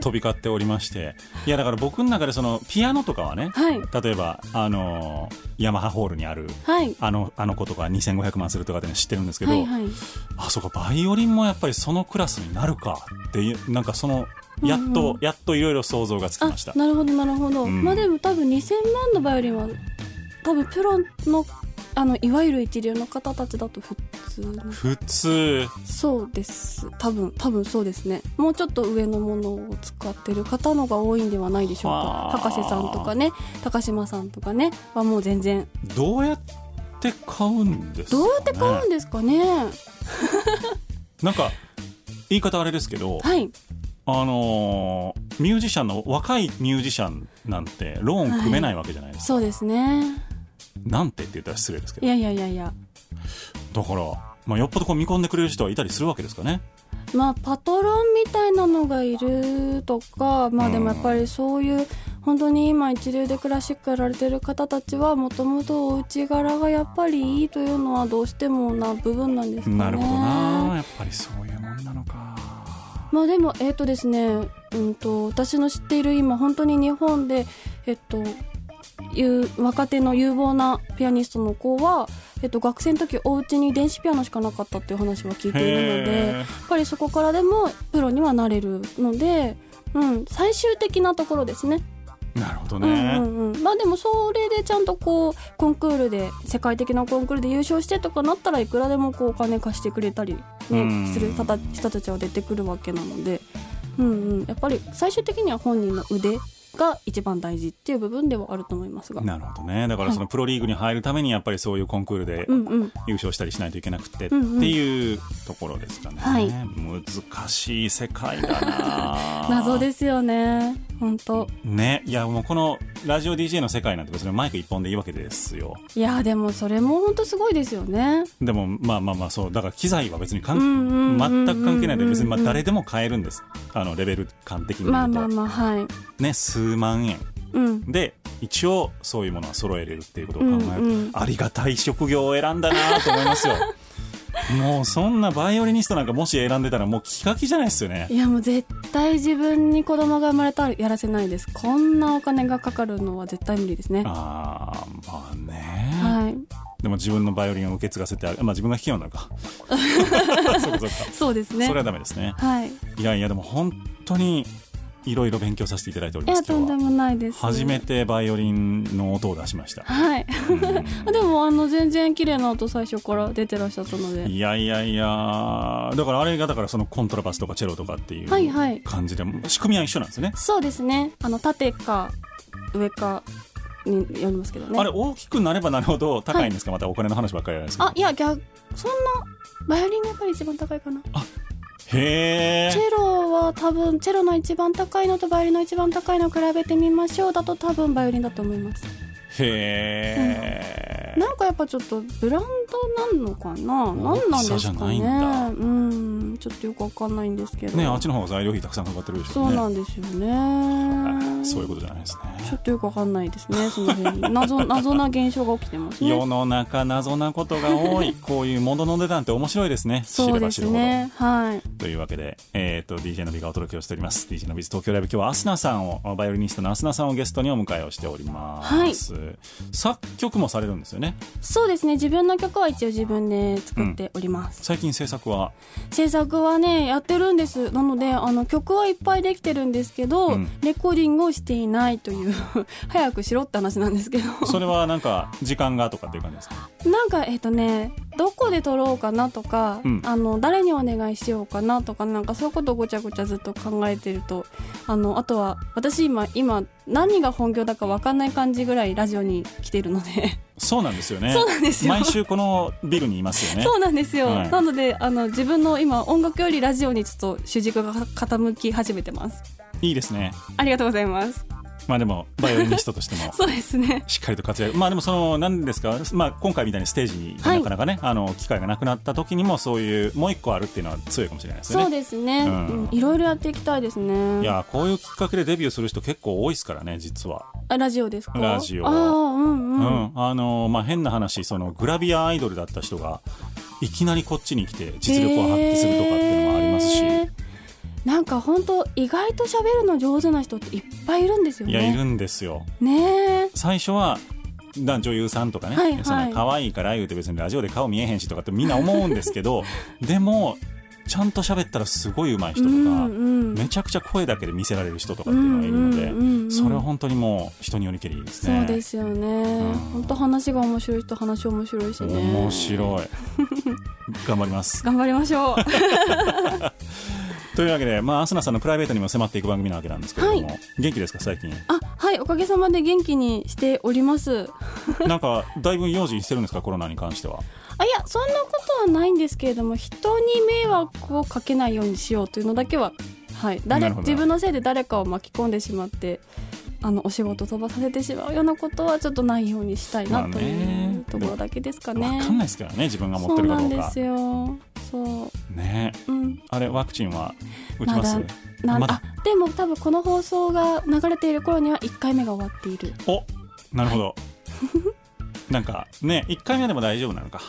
Speaker 1: 飛び交っておりまして。いやだから僕の中でそのピアノとかはね
Speaker 2: はい。
Speaker 1: 例えばあのーヤマハホールにある
Speaker 2: はい。
Speaker 1: あのあの子とか2500万するとかって、ね、知ってるんですけど、
Speaker 2: はいはい。
Speaker 1: あそうかバイオリンもやっぱりそのクラスになるかっていうなんかそのやっと、
Speaker 2: うんうん。
Speaker 1: やっといろいろ想像がつき
Speaker 2: あ
Speaker 1: ました。
Speaker 2: なるほどなるほど、
Speaker 1: うん。
Speaker 2: まあでも多分2000万のバイオリンは多分プロのあのいわゆる一流の方たちだと普通の。
Speaker 1: 普通。
Speaker 2: そうです。多分多分そうですね。もうちょっと上のものを使ってる方のが多いんではないでしょうか。高瀬さんとかね。高島さんとかね。はもう全然。
Speaker 1: どうやって買うんですか、ね、
Speaker 2: どうやって買うんですかね。
Speaker 1: なんか言い方あれですけど、
Speaker 2: はい。
Speaker 1: あのーミュージシャンの若いミュージシャンなんてローン組めないわけじゃないですか、
Speaker 2: そうですね
Speaker 1: なんてって言ったら失礼ですけど。
Speaker 2: いやいやいやいや。
Speaker 1: だから、まあ、よっぽどこう見込んでくれる人はいたりするわけですかね。
Speaker 2: まあパトロンみたいなのがいるとかまあでもやっぱりそういう本当に今一流でクラシックやられてる方たちはもともとお家柄がやっぱりいいというのはどうしてもな部分なんですかね。
Speaker 1: なるほどな。やっぱりそういうもんなのか。
Speaker 2: まあでもえっ、とですねうんと私の知っている今本当に日本でえっという若手の有望なピアニストの子は、えっと、学生の時お家に電子ピアノしかなかったっていう話は聞いているので
Speaker 1: へ
Speaker 2: やっぱりそこからでもプロにはなれるので、うん、最終的なところですね。
Speaker 1: ーなるほど
Speaker 2: うん
Speaker 1: ね、
Speaker 2: うんうん、まあでもそれでちゃんとこうコンクールで世界的なコンクールで優勝してとかなったらいくらでもこうお金貸してくれたり、
Speaker 1: うん。
Speaker 2: ね、する人た人たちは出てくるわけなので、うんうん、やっぱり最終的には本人の腕が一番大事っていう部分ではあると思いますが。
Speaker 1: なるほどね。だからそのプロリーグに入るためにやっぱりそういうコンクールで優勝したりしないといけなくてっていうところですかね、
Speaker 2: はい。
Speaker 1: 難しい世界だな
Speaker 2: 謎ですよね。本当。
Speaker 1: ね。いやもうこのラジオ DJ の世界なんて別にマイク一本でいいわけですよ。
Speaker 2: いやでもそれも本当すごいですよね。
Speaker 1: でもまあまあまあそう。だから機材は別に関
Speaker 2: うん
Speaker 1: 全く関係ないで別にまあ誰でも買えるんです。あのレベル感的に
Speaker 2: まあまあまあはい。
Speaker 1: ね数万円。
Speaker 2: うん。
Speaker 1: で一応そういうものは揃えれるっていうことを考えると、
Speaker 2: うんうん。
Speaker 1: ありがたい職業を選んだなと思いますよ。もうそんなバイオリニストなんかもし選んでたらもう気が気じゃないですよね。
Speaker 2: いやもう絶対自分に子供が生まれたらやらせないです。こんなお金がかかるのは絶対無理ですね。
Speaker 1: ああまあね、
Speaker 2: はい。
Speaker 1: でも自分のバイオリンを受け継がせてまあ自分が弾けようになるか。そうかそうか。
Speaker 2: そうですね。
Speaker 1: それはダメですね。
Speaker 2: はい。
Speaker 1: いやいやでも本当にいろいろ勉強させていただいており
Speaker 2: い
Speaker 1: ます今日は。
Speaker 2: やとんでもないです。
Speaker 1: 初めてバイオリンの音を出しました。
Speaker 2: はい。
Speaker 1: うん。
Speaker 2: でもあの全然綺麗な音最初から出てらっしゃったので。
Speaker 1: いやいやいやだからあれがだからそのコントラバスとかチェロとかっていう
Speaker 2: はいはい。
Speaker 1: 感じで、仕組みは一緒なんですね。
Speaker 2: そうですね。あの縦か上かによりますけどね。
Speaker 1: あれ大きくなればなるほど高いんですか、またお金の話ばっかりなんですけど
Speaker 2: あいや逆そんなバイオリンがやっぱり一番高いかな
Speaker 1: へえ
Speaker 2: チェロは多分チェロの一番高いのとバイオリンの一番高いのを比べてみましょうだと多分バイオリンだと思います。
Speaker 1: へえ、
Speaker 2: なんかやっぱちょっとブランドなのかな？何なんですかね。うん。ちょっとよくわかんないんですけど。
Speaker 1: ねあっちの方が材料費たくさんかかってるでしょ
Speaker 2: そう
Speaker 1: ね
Speaker 2: なんですよね。
Speaker 1: そういうことじゃないですね。
Speaker 2: ちょっとよくわかんないですねその辺。謎謎な現象が起きてますね。
Speaker 1: 世の中謎なことが多い。こういう物の値段って面白いですね。知
Speaker 2: そうです
Speaker 1: れば知るほど。
Speaker 2: ねはい。
Speaker 1: というわけで、えー、と DJ のびがお届けをしております。DJ のび東京ライブ。今日はアスナさんをバイオリニストのアスナさんをゲストにお迎えをしております、作曲もされるんですよね。
Speaker 2: そうですね。自分の曲は一応自分で作っております、
Speaker 1: 最近制作は？
Speaker 2: 制作はねやってるんです。なのであの曲はいっぱいできてるんですけど、
Speaker 1: うん。
Speaker 2: レコーディングをしていないという 早くしろって話なんですけど。
Speaker 1: それはなんか時間がとかっていう感じですか？
Speaker 2: なんかえっ、とねどこで撮ろうかなとか、
Speaker 1: うん。
Speaker 2: あの誰にお願いしようかなとかなんかそういうことをごちゃごちゃずっと考えてるとあのあとは私今今何が本業だか分かんない感じぐらいラジオに来てるので。
Speaker 1: そうなんですよね。
Speaker 2: そうなんですよ。
Speaker 1: 毎週このビルにいますよね。
Speaker 2: そうなんですよ、
Speaker 1: はい。
Speaker 2: なのであの自分の今音楽よりラジオにちょっと主軸が傾き始めてます。
Speaker 1: いいですね。
Speaker 2: ありがとうございます
Speaker 1: まあでもバイオリニストとしても
Speaker 2: そうですね。
Speaker 1: しっかりと活躍。まあでもその何ですか、まあ、今回みたいにステージに
Speaker 2: はい。
Speaker 1: なかなかね、あの機会がなくなった時にもそういうもう一個あるっていうのは強いかもしれないですよね。
Speaker 2: そうですね、
Speaker 1: う
Speaker 2: うん。んいろいろやっていきたいですね。
Speaker 1: いやこういうきっかけでデビューする人結構多いですからね実は。
Speaker 2: あラジオですか？
Speaker 1: ラジオ。
Speaker 2: ああうん
Speaker 1: う
Speaker 2: うん、
Speaker 1: ん、あのまあ変な話そのグラビアアイドルだった人がいきなりこっちに来て実力を発揮するとかっていうのもありますし、
Speaker 2: なんか本当意外と喋るの上手な人っていっぱいいるんですよね。
Speaker 1: いやいるんですよ。
Speaker 2: ねえ。
Speaker 1: 最初はだ女優さんとかね、
Speaker 2: はいはい。
Speaker 1: その可愛いから言うて別にラジオで顔見えへんしとかってみんな思うんですけど でもちゃんと喋ったらすごい上手い人とか、
Speaker 2: うんうん
Speaker 1: めちゃくちゃ声だけで見せられる人とかっていうのがいるので、
Speaker 2: うんうんうんうん。
Speaker 1: それは本当にもう人によりけりですね。
Speaker 2: そうですよね、
Speaker 1: ん。
Speaker 2: 本当話が面白い人話面白いしね。
Speaker 1: 面白い。頑張ります。
Speaker 2: 頑張りましょう
Speaker 1: というわけで、まあ、アスナさんのプライベートにも迫っていく番組なわけなんですけれども、
Speaker 2: は
Speaker 1: 元気ですか最近？
Speaker 2: あはいおかげさまで元気にしております。
Speaker 1: なんかだいぶ用心してるんですかコロナに関しては？
Speaker 2: あいやそんなことはないんですけれども人に迷惑をかけないようにしようというのだけははい。誰自分のせいで誰かを巻き込んでしまってあのお仕事飛ばさせてしまうようなことはちょっとないようにしたいな
Speaker 1: まあね
Speaker 2: というところだけですかね。
Speaker 1: 分かんないですからね自分が持っ
Speaker 2: そう
Speaker 1: てるかどうか
Speaker 2: なんですよ。そう。
Speaker 1: ね
Speaker 2: うん。
Speaker 1: あれワクチンは打ちます、
Speaker 2: ま
Speaker 1: ま
Speaker 2: でも多分この放送が流れている頃には1回目が終わっている。
Speaker 1: おなるほどなんかね1回目でも大丈夫なのか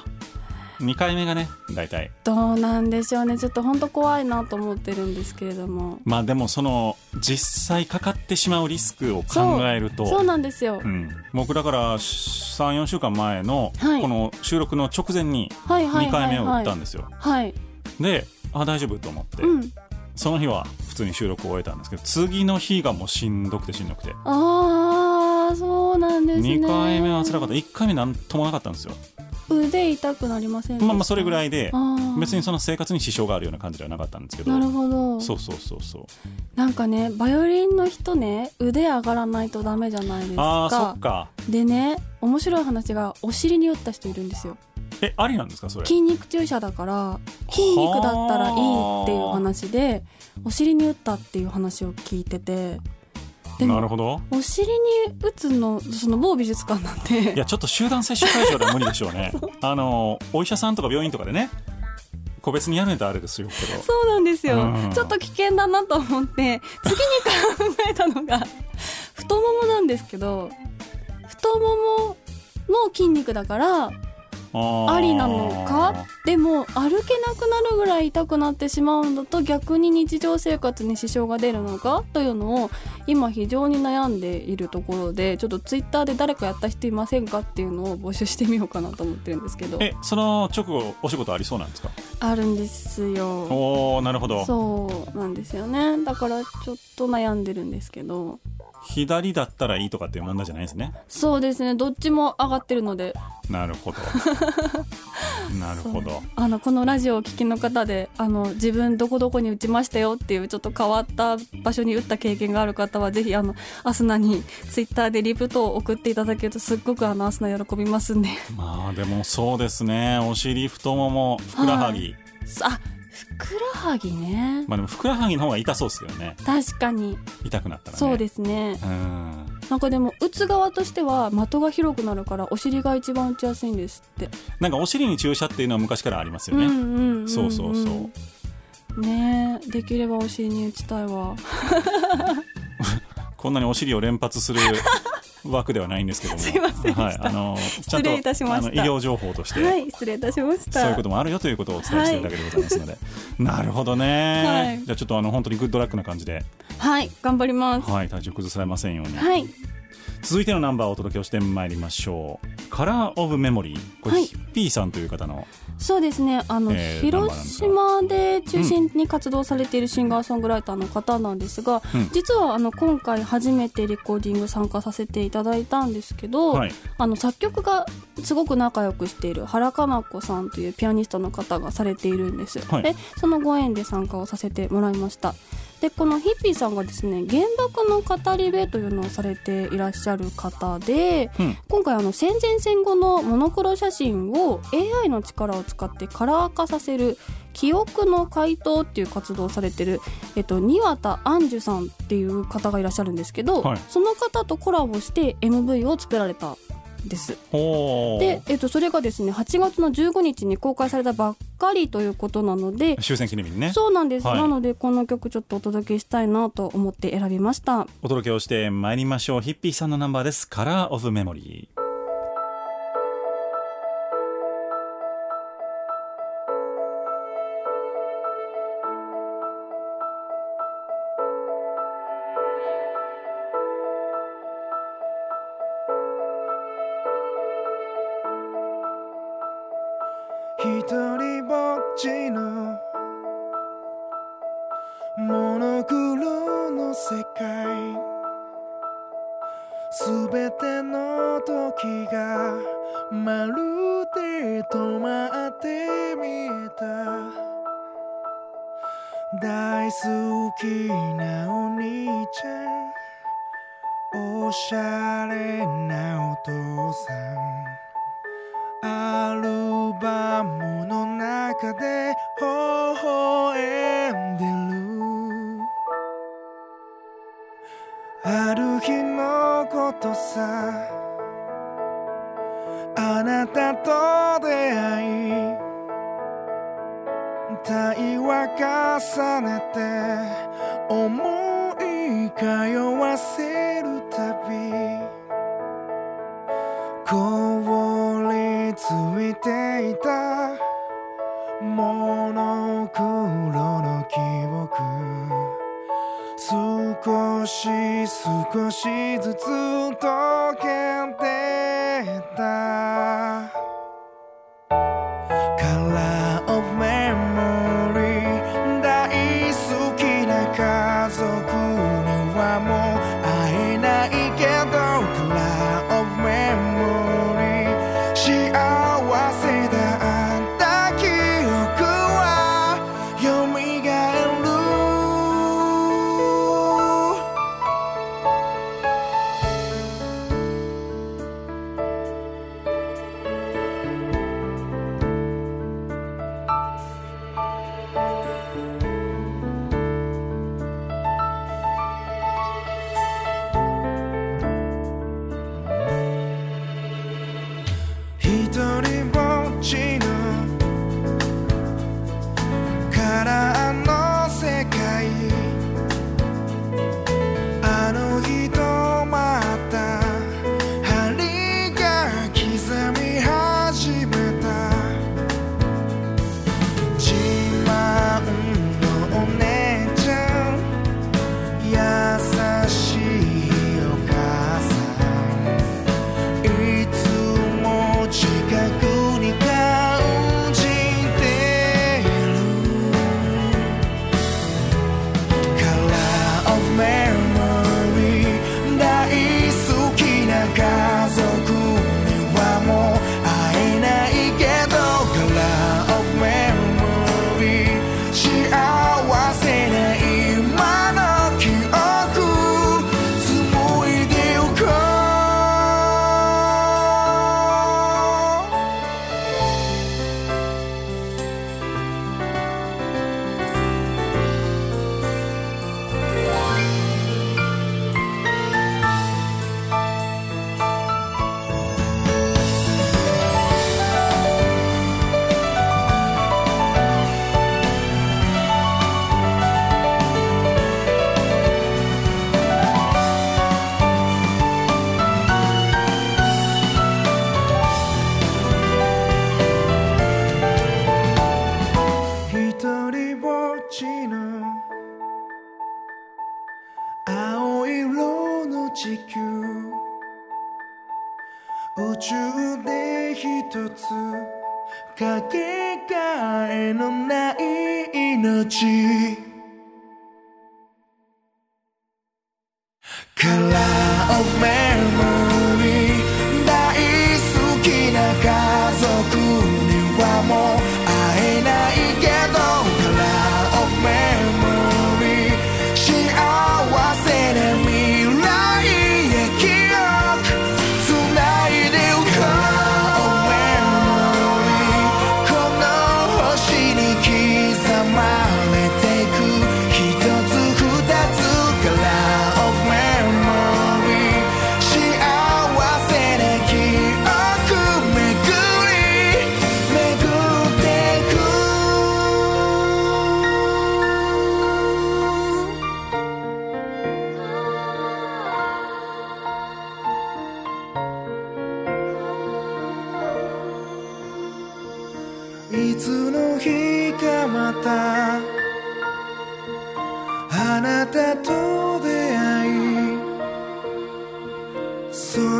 Speaker 1: 2回目がね大体
Speaker 2: どうなんでしょうね。ちょっと本当怖いなと思ってるんですけれども。
Speaker 1: まあでもその実際かかってしまうリスクを考えると
Speaker 2: そうなんですよ。
Speaker 1: うん、僕だから34週間前の
Speaker 2: はい
Speaker 1: この収録の直前に
Speaker 2: はいはい
Speaker 1: 2
Speaker 2: はい、はい。
Speaker 1: 回目を打ったんですよ、
Speaker 2: はい。
Speaker 1: であ大丈夫と思って、
Speaker 2: うん。
Speaker 1: その日は普通に収録を終えたんですけど次の日がもうしんどくてしんどくて、
Speaker 2: ああそうなんですね。
Speaker 1: 2回目は辛かった1回目なんともなかったんですよ
Speaker 2: 腕痛くなりません
Speaker 1: まあまあそれぐらいで別にその生活に支障があるような感じではなかったんですけど。
Speaker 2: なるほど。
Speaker 1: そうそうそうそう。
Speaker 2: なんかねバイオリンの人ね腕上がらないとダメじゃないです
Speaker 1: ああそ
Speaker 2: か
Speaker 1: っか。
Speaker 2: でね面白い話がお尻に打った人いるんですよ。
Speaker 1: えありなんですかそれ？
Speaker 2: 筋肉注射だから筋肉だったらいいっていう話でお尻に打ったっていう話を聞いてて
Speaker 1: なるほど。
Speaker 2: お尻に打つのその某美術館なんて。
Speaker 1: いやちょっと集団接種会場では無理でしょうね。あのお医者さんとか病院とかでね個別にやるんだあれですよけど。
Speaker 2: そうなんですよ、
Speaker 1: うん。
Speaker 2: ちょっと危険だなと思って次に考えたのが 太ももなんですけど太ももの筋肉だから
Speaker 1: あ
Speaker 2: ありなのか？でも歩けなくなるぐらい痛くなってしまうんだと逆に日常生活に支障が出るのか？というのを今非常に悩んでいるところでちょっとツイッターで誰かやった人いませんかっていうのを募集してみようかなと思ってるんですけど。
Speaker 1: えその直後お仕事ありそうなんですか？
Speaker 2: あるんですよ。
Speaker 1: おおなるほど。
Speaker 2: そうなんですよね。だからちょっと悩んでるんですけど
Speaker 1: 左だったらいいとかっていう問題じゃないですね。
Speaker 2: そうですね。どっちも上がってるので。
Speaker 1: なるほど。なるほど。
Speaker 2: あのこのラジオをお聞きの方であの自分どこどこに打ちましたよっていうちょっと変わった場所に打った経験がある方はぜひあのアスナにツイッターでリプ等を送っていただけるとすっごくあのアスナ喜びますんで。
Speaker 1: まあでもそうですね。お尻太ももふくらはぎ、
Speaker 2: あふくらはぎね。
Speaker 1: まあでもふくらはぎの方が痛そうですけどね。
Speaker 2: 確かに。
Speaker 1: 痛くなったらね。
Speaker 2: そうですね。
Speaker 1: うん。
Speaker 2: なんかでも打つ側としては的が広くなるからお尻が一番打ちやすいんですって。
Speaker 1: なんかお尻に注射っていうのは昔からありますよね、
Speaker 2: うんうんうんん。
Speaker 1: そうそうそう。
Speaker 2: ねえできればお尻に打ちたいわ。
Speaker 1: こんなにお尻を連発する枠ではないんですけども。
Speaker 2: すいません
Speaker 1: はい、あの
Speaker 2: 失礼いたしました。
Speaker 1: あの医療情報として、
Speaker 2: はい失礼いたしました。
Speaker 1: そういうこともあるよということをお伝えしているだけでございますので、なるほどね、
Speaker 2: はい。
Speaker 1: じゃあちょっとあの本当にグッドラックな感じで、
Speaker 2: はい頑張ります。
Speaker 1: はい、体調崩されませんように、
Speaker 2: はい。
Speaker 1: 続いてのナンバーをお届けをしてまいりましょう「カラー・オブ・メモリー」これ、
Speaker 2: はい
Speaker 1: ヒッピーさんという方の
Speaker 2: そうですね。あの、
Speaker 1: えー
Speaker 2: 広島で中心に活動されているシンガーソングライターの方なんですが、
Speaker 1: うん。
Speaker 2: 実はあの今回初めてレコーディング参加させていただいたんですけど、
Speaker 1: はい。
Speaker 2: あの作曲がすごく仲良くしている原かな子さんというピアニストの方がされているんです、
Speaker 1: はい
Speaker 2: でそのご縁で参加をさせてもらいましたでこのヒッピーさんがですね原爆の語り部というのをされていらっしゃる方で、
Speaker 1: うん。
Speaker 2: 今回あの戦前戦後のモノクロ写真を AI の力を使ってカラー化させる記憶の回答っていう活動をされてる、えっと、庭田杏樹さんっていう方がいらっしゃるんですけど、
Speaker 1: はい。
Speaker 2: その方とコラボして MV を作られたんです。で、えっと、それがですね8月の15日に公開されたばっかりということなので
Speaker 1: 終戦記念日にね。
Speaker 2: そうなんです、
Speaker 1: はい。
Speaker 2: なのでこの曲ちょっとお届けしたいなと思って選びました。
Speaker 1: お届けをしてまいりましょう。ヒッピーさんのナンバーです。カラーオブメモリー
Speaker 5: あなたと出会い対話重ねて思い通わせるたび凍りついていたモノクロの記憶少し少しずつ溶けて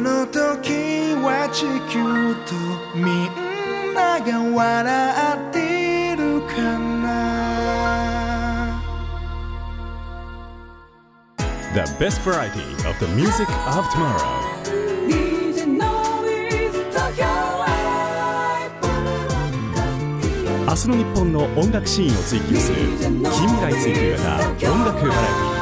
Speaker 5: の時は地球とみんなが笑っているかな
Speaker 3: ？The best variety of the music of tomorrow. 明日の日本の音楽シーンを追求する近未来追求型音楽バラエティ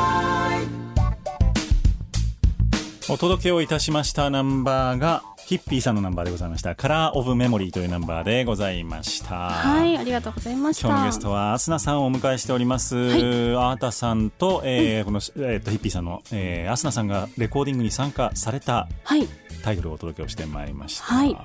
Speaker 1: お届けをいたしましたナンバーがヒッピーさんのナンバーでございました。カラーオブメモリーというナンバーでございました。
Speaker 2: はいありがとうございました。
Speaker 1: 今日のゲストはアスナさんをお迎えしております、
Speaker 2: い。
Speaker 1: アータさんと、えーこの、えーとヒッピーさんの、えーアスナさんがレコーディングに参加された
Speaker 2: はい。
Speaker 1: タイトルをお届けをしてまいりました、
Speaker 2: はい。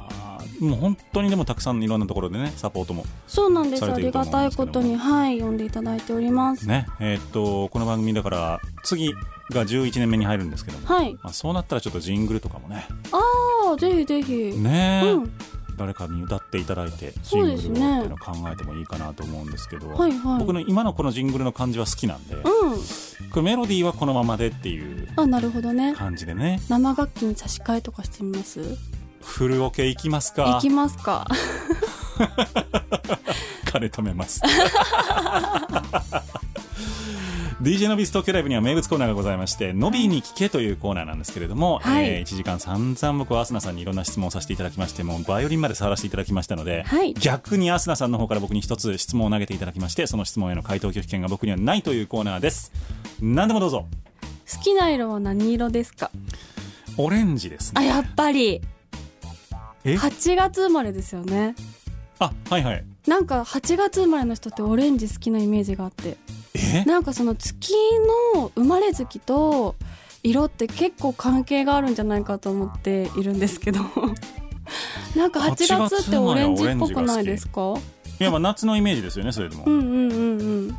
Speaker 1: もう本当にでもたくさんいろんなところでねサポートも
Speaker 2: そうなんです。ありがたいことにはい呼んでいただいております。
Speaker 1: ね。えーっとこの番組だから次が11年目に入るんですけども、
Speaker 2: はい。
Speaker 1: まあ、そうなったらちょっとジングルとかもね。
Speaker 2: ああぜひぜひ。
Speaker 1: ねえ、
Speaker 2: うん。
Speaker 1: 誰かに歌っていただいてジ
Speaker 2: そ
Speaker 1: ングルをって
Speaker 2: うですね
Speaker 1: いうのを考えてもいいかなと思うんですけど、
Speaker 2: はいはい。
Speaker 1: 僕の今のこのジングルの感じは好きなんで、
Speaker 2: うん。
Speaker 1: これメロディーはこのままでっていう
Speaker 2: あなるほどね。
Speaker 1: 感じでね。
Speaker 2: 生楽器に差し替えとかしてみます？
Speaker 1: フルオケいきます
Speaker 2: い
Speaker 1: か
Speaker 2: きますか。
Speaker 1: 金 止めます DJ のビス東京ライブには名物コーナーがございまして「のびに聞け」というコーナーなんですけれども、
Speaker 2: はい。
Speaker 1: え1時間散々僕はアスナさんにいろんな質問をさせていただきましてもうバイオリンまで触らせていただきましたので、
Speaker 2: はい。
Speaker 1: 逆にアスナさんの方から僕に一つ質問を投げていただきましてその質問への回答拒否権が僕にはないというコーナーです。何でもどうぞ。
Speaker 2: 好きな色は何色ですか？
Speaker 1: オレンジですね。
Speaker 2: あやっぱり。
Speaker 1: え
Speaker 2: ？8月生まれですよね。
Speaker 1: あはいはい。
Speaker 2: なんか8月生まれの人ってオレンジ好きなイメージがあって。
Speaker 1: え
Speaker 2: なんかその月の生まれ月と色って結構関係があるんじゃないかと思っているんですけど。なんか8月ってオレンジっぽくないですか？
Speaker 1: いやまあ夏のイメージですよねそれでも、
Speaker 2: うんうんうんうん。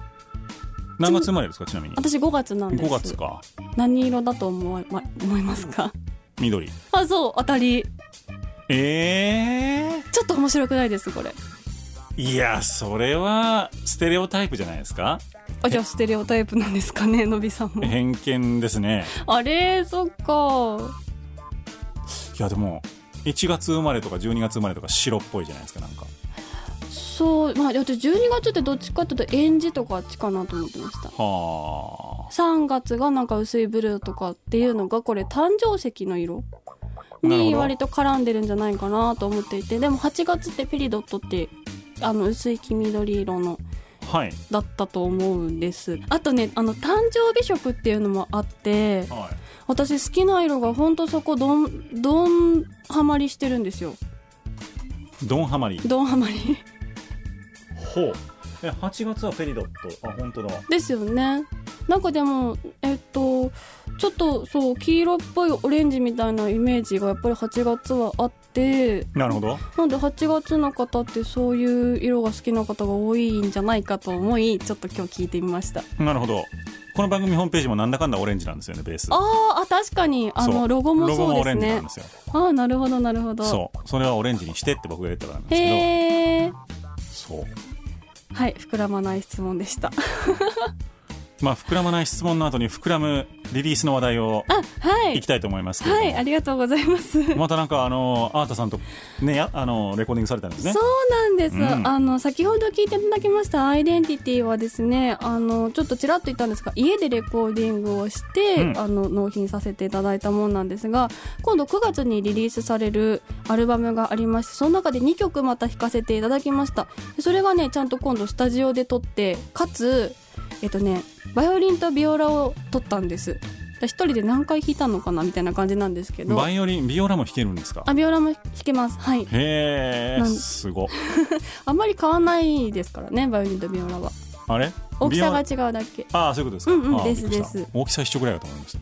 Speaker 1: 何月生まれですかちなみに？
Speaker 2: 私5月なんです。
Speaker 1: 5月か。
Speaker 2: 何色だと思い,、ま、思いますか？
Speaker 1: 緑。
Speaker 2: あそう当たり。
Speaker 1: え
Speaker 2: ちょっと面白くないですこれ。
Speaker 1: ー、いやそれはステレオタイプじゃないですか？
Speaker 2: あじゃあステレオタイプなんですかねのびさんも。
Speaker 1: 偏見ですね。
Speaker 2: あれそっか。
Speaker 1: いやでも1月生まれとか12月生まれとか白っぽいじゃないですかなんか。
Speaker 2: そうまあだって12月ってどっちかっていうとエンジとかあっちかなと思ってました。
Speaker 1: はあ。
Speaker 2: 3月がなんか薄いブルーとかっていうのがこれ誕生石の色に割と絡んでるんじゃないかなと思っていてでも8月ってペリドットってあの薄い黄緑色の
Speaker 1: はい
Speaker 2: だったと思うんです。あとねあの誕生日色っていうのもあって
Speaker 1: は
Speaker 2: 私好きな色がほんとそこどんどんはまりしてるんですよ。
Speaker 1: いドンハマり。
Speaker 2: どんはまり。
Speaker 1: ほうえ8月はペリドットあ本当だ。
Speaker 2: ですよね。なんかでもえっとちょっとそう黄色っぽいオレンジみたいなイメージがやっぱり8月はあって
Speaker 1: なるほど。
Speaker 2: なんで8月の方ってそういう色が好きな方が多いんじゃないかと思いちょっと今日聞いてみました。
Speaker 1: なるほど。この番組ホームページもなんだかんだオレンジなんですよねベース
Speaker 2: あーあ確かに。あのロゴもそうですね。ああなるほどなるほど。
Speaker 1: そう。それはオレンジにしてって僕が言ったからなんですけ
Speaker 2: へえ
Speaker 1: どそう
Speaker 2: はい膨らまない質問でした。
Speaker 1: まあ膨らまない質問の後に膨らむリリースの話題を
Speaker 2: あはい。
Speaker 1: いきたいと思いますけれども、
Speaker 2: はいありがとうございます。
Speaker 1: またなんかあのアータさんとねやあのレコーディングされたんですね。
Speaker 2: そうなんです、
Speaker 1: うん。
Speaker 2: あの先ほど聞いていただきましたアイデンティティはですねあのちょっとちらっと言ったんですが家でレコーディングをして、
Speaker 1: うん。
Speaker 2: あの納品させていただいたもんなんですが今度9月にリリースされるアルバムがありましてその中で2曲また弾かせていただきました。でそれがねちゃんと今度スタジオで撮ってかつえっとねバイオリンとビオラを撮ったんです。一人で何回弾いたのかなみたいな感じなんですけど。
Speaker 1: バイオリンビオラも弾けるんですか？
Speaker 2: あビオラも弾けます。はい。
Speaker 1: へえすご。
Speaker 2: あんまり変わんないですからねバイオリンとビオラは。
Speaker 1: あれ？
Speaker 2: 大きさが
Speaker 1: ビ
Speaker 2: 違うだけ。
Speaker 1: ああそういうことですか、
Speaker 2: うんうんですです。
Speaker 1: 大きさ一緒ぐらいだと思いました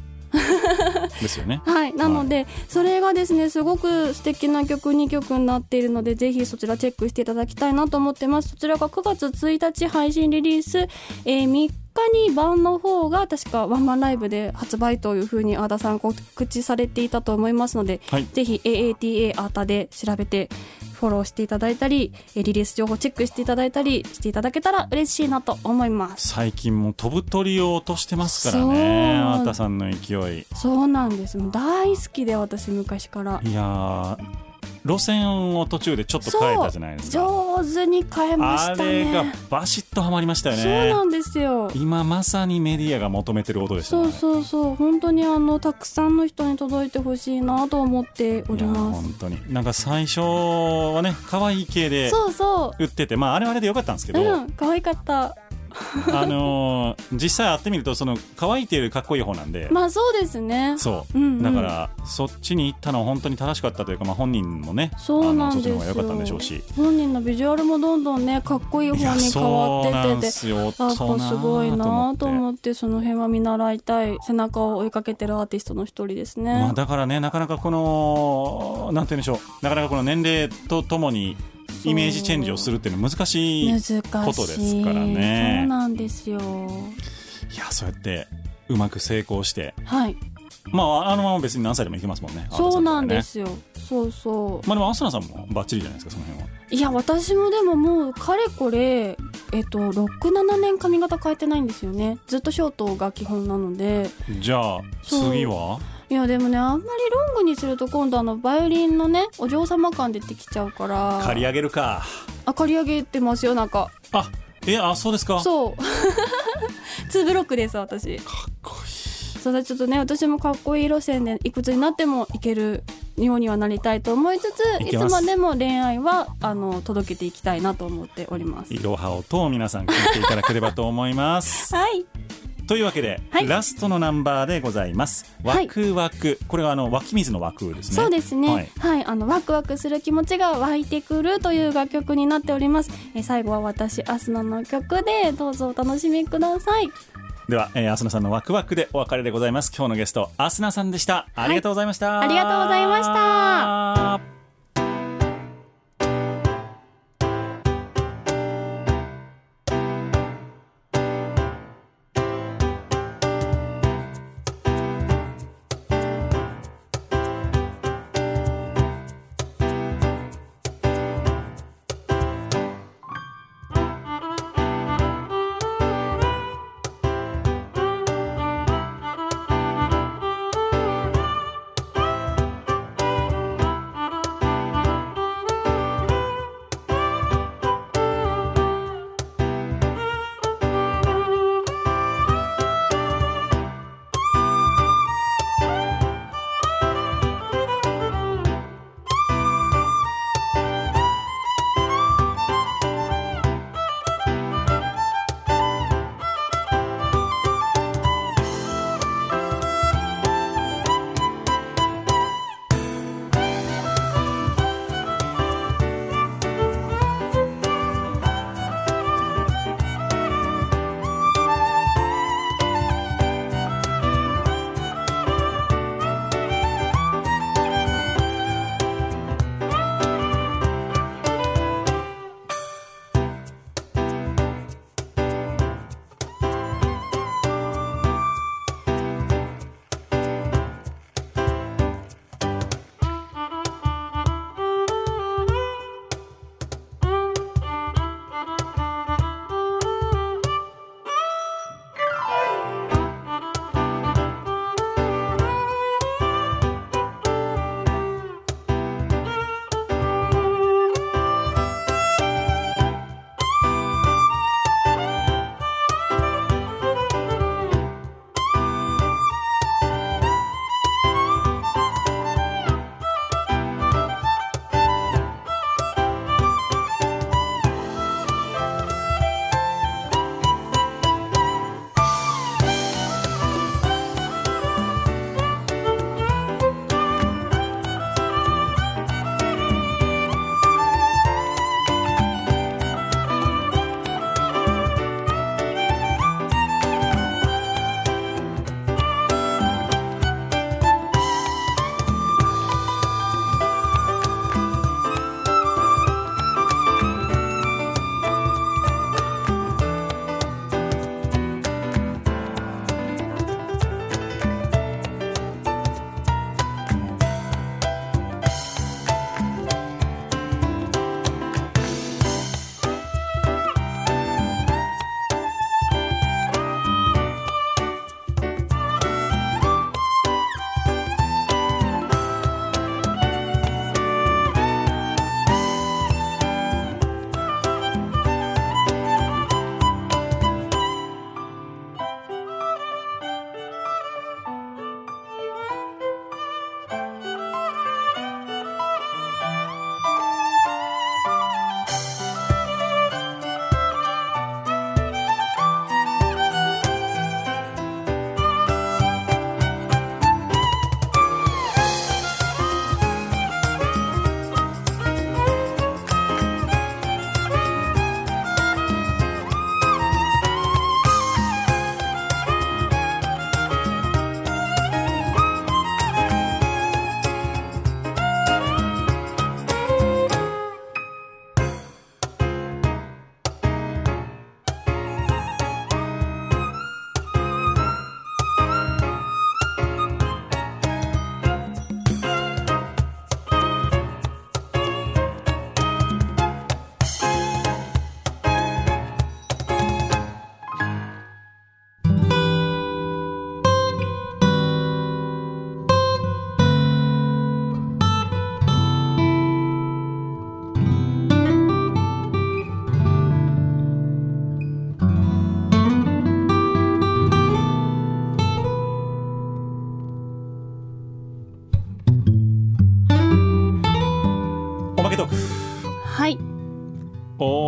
Speaker 1: ですよね。
Speaker 2: はい。なので、それがですねすごく素敵な曲2曲になっているのでぜひそちらチェックしていただきたいなと思ってます。そちらが9月1日配信リリース、えー3日に版の方が確かワンマンライブで発売というふうにア田さん告知されていたと思いますので、
Speaker 1: はい。
Speaker 2: ぜひ AATA アータで調べてフォローしていただいたりえーリリース情報チェックしていただいたりしていただけたら嬉しいなと思います。
Speaker 1: 最近もう飛ぶ鳥を落としてますからね。あーたさんの勢い。
Speaker 2: そうなんです。大好きで私昔から。
Speaker 1: いやー路線を途中でちょっと変えたじゃないですか。
Speaker 2: 上手に変えま
Speaker 1: あ
Speaker 2: した
Speaker 1: れが
Speaker 2: ね
Speaker 1: バシッとはまりましたよね。
Speaker 2: そうなんですよ。
Speaker 1: 今まさにメディアが求めてる音でしたね。
Speaker 2: そうそうそう。本当にあのたくさんの人に届いてほしいなと思っております。
Speaker 1: 本当に。なんか最初はね可愛い系で
Speaker 2: そうそ
Speaker 1: 売っててまああれはあれでよかったんですけ
Speaker 2: う
Speaker 1: ど、
Speaker 2: うん可愛かった
Speaker 1: あのー実際会ってみるとその可愛いっていうかっこいい方なんで、
Speaker 2: まあそうですね。
Speaker 1: そう、
Speaker 2: うんうん。
Speaker 1: だからそっちに行ったのは本当に正しかったというか、まあ、本人もね
Speaker 2: そうなん
Speaker 1: あのそっち
Speaker 2: ですよ
Speaker 1: の方が良かったんでしょうし。
Speaker 2: 本人のビジュアルもどんどんねかっこいい方に変わっててて。
Speaker 1: すよ。
Speaker 2: やっぱすごいなと思って。その辺は見習いたい背中を追いかけてるアーティストの一人ですね、
Speaker 1: まあ、だからねなかなかこのなんて言うんでしょう。なかなかこの年齢とともにイメージチェンジをするっていうのは難しいことですからね。
Speaker 2: そうなんですよ。
Speaker 1: いやそうやってうまく成功して。
Speaker 2: はい。
Speaker 1: まああのまま別に何歳でもいけますもんね。
Speaker 2: そうなんで
Speaker 1: よ
Speaker 2: すよ。そうそう。
Speaker 1: まあでもアスナさんもバッチリじゃないですかその辺は。い
Speaker 2: や私もでももうかれこれえっと67年髪型変えてないんですよね。ずっとショートが基本なので。
Speaker 1: じゃあ次は？い
Speaker 2: やでもねあんまりロングにすると今度あのバイオリンのねお嬢様感出てきちゃうから。
Speaker 1: 刈り上げるか。
Speaker 2: あ刈り上げてますよなんか。
Speaker 1: あえあそうですか？
Speaker 2: そう。ツーブロックです私。
Speaker 1: かっこいい。
Speaker 2: それちょっとね私もかっこいい路線でいくつになってもいけるようにはなりたいと思いつついつ
Speaker 1: ま
Speaker 2: でも恋愛はあの届けていきたいなと思っております。
Speaker 1: いろはをと皆さん聞いていただければと思います。
Speaker 2: はい
Speaker 1: というわけで、
Speaker 2: はい。
Speaker 1: ラストのナンバーでございます。ワクワク、これはあの湧き水の湧くですね。
Speaker 2: そうですね。
Speaker 1: は
Speaker 2: はい。い、あのワクワクする気持ちが湧いてくるという楽曲になっております。えー最後は私アスナの曲でどうぞお楽しみください。
Speaker 1: では、えー、アスナさんのワクワクでお別れでございます。今日のゲストアスナさんでした。ありがとうございました、
Speaker 2: ありがとうございました「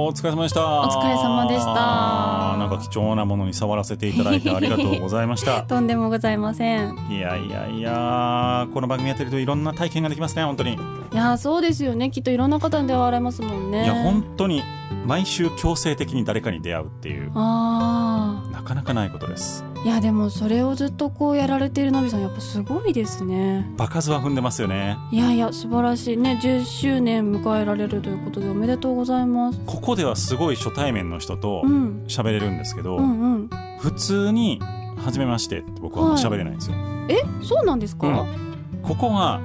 Speaker 1: お疲れ様でした。
Speaker 2: お疲れ様でした。
Speaker 1: なんか貴重なものに触らせていただいてありがとうございました。
Speaker 2: とんでもございません。
Speaker 1: いやいやいやこの番組やってるといろんな体験ができますね本当に。
Speaker 2: いやーそうですよね。きっといろんな方に出会われますもんね。
Speaker 1: いや本当に毎週強制的に誰かに出会うっていう。
Speaker 2: あ
Speaker 1: なかなかないことです。
Speaker 2: あいやでもそれをずっとこうやられているのびさんやっぱすごいですね。
Speaker 1: 場数は踏んでますよね。
Speaker 2: いやいや素晴らしい。ね10周年迎えられるということでおめでとうございます。
Speaker 1: ここではすごい初対面の人と
Speaker 2: うん。
Speaker 1: 喋れるんですけど、
Speaker 2: うんうん。
Speaker 1: 普通に「初めまして」って僕は喋れないんですよ、
Speaker 2: え？そうなんですか、
Speaker 1: うん。ここは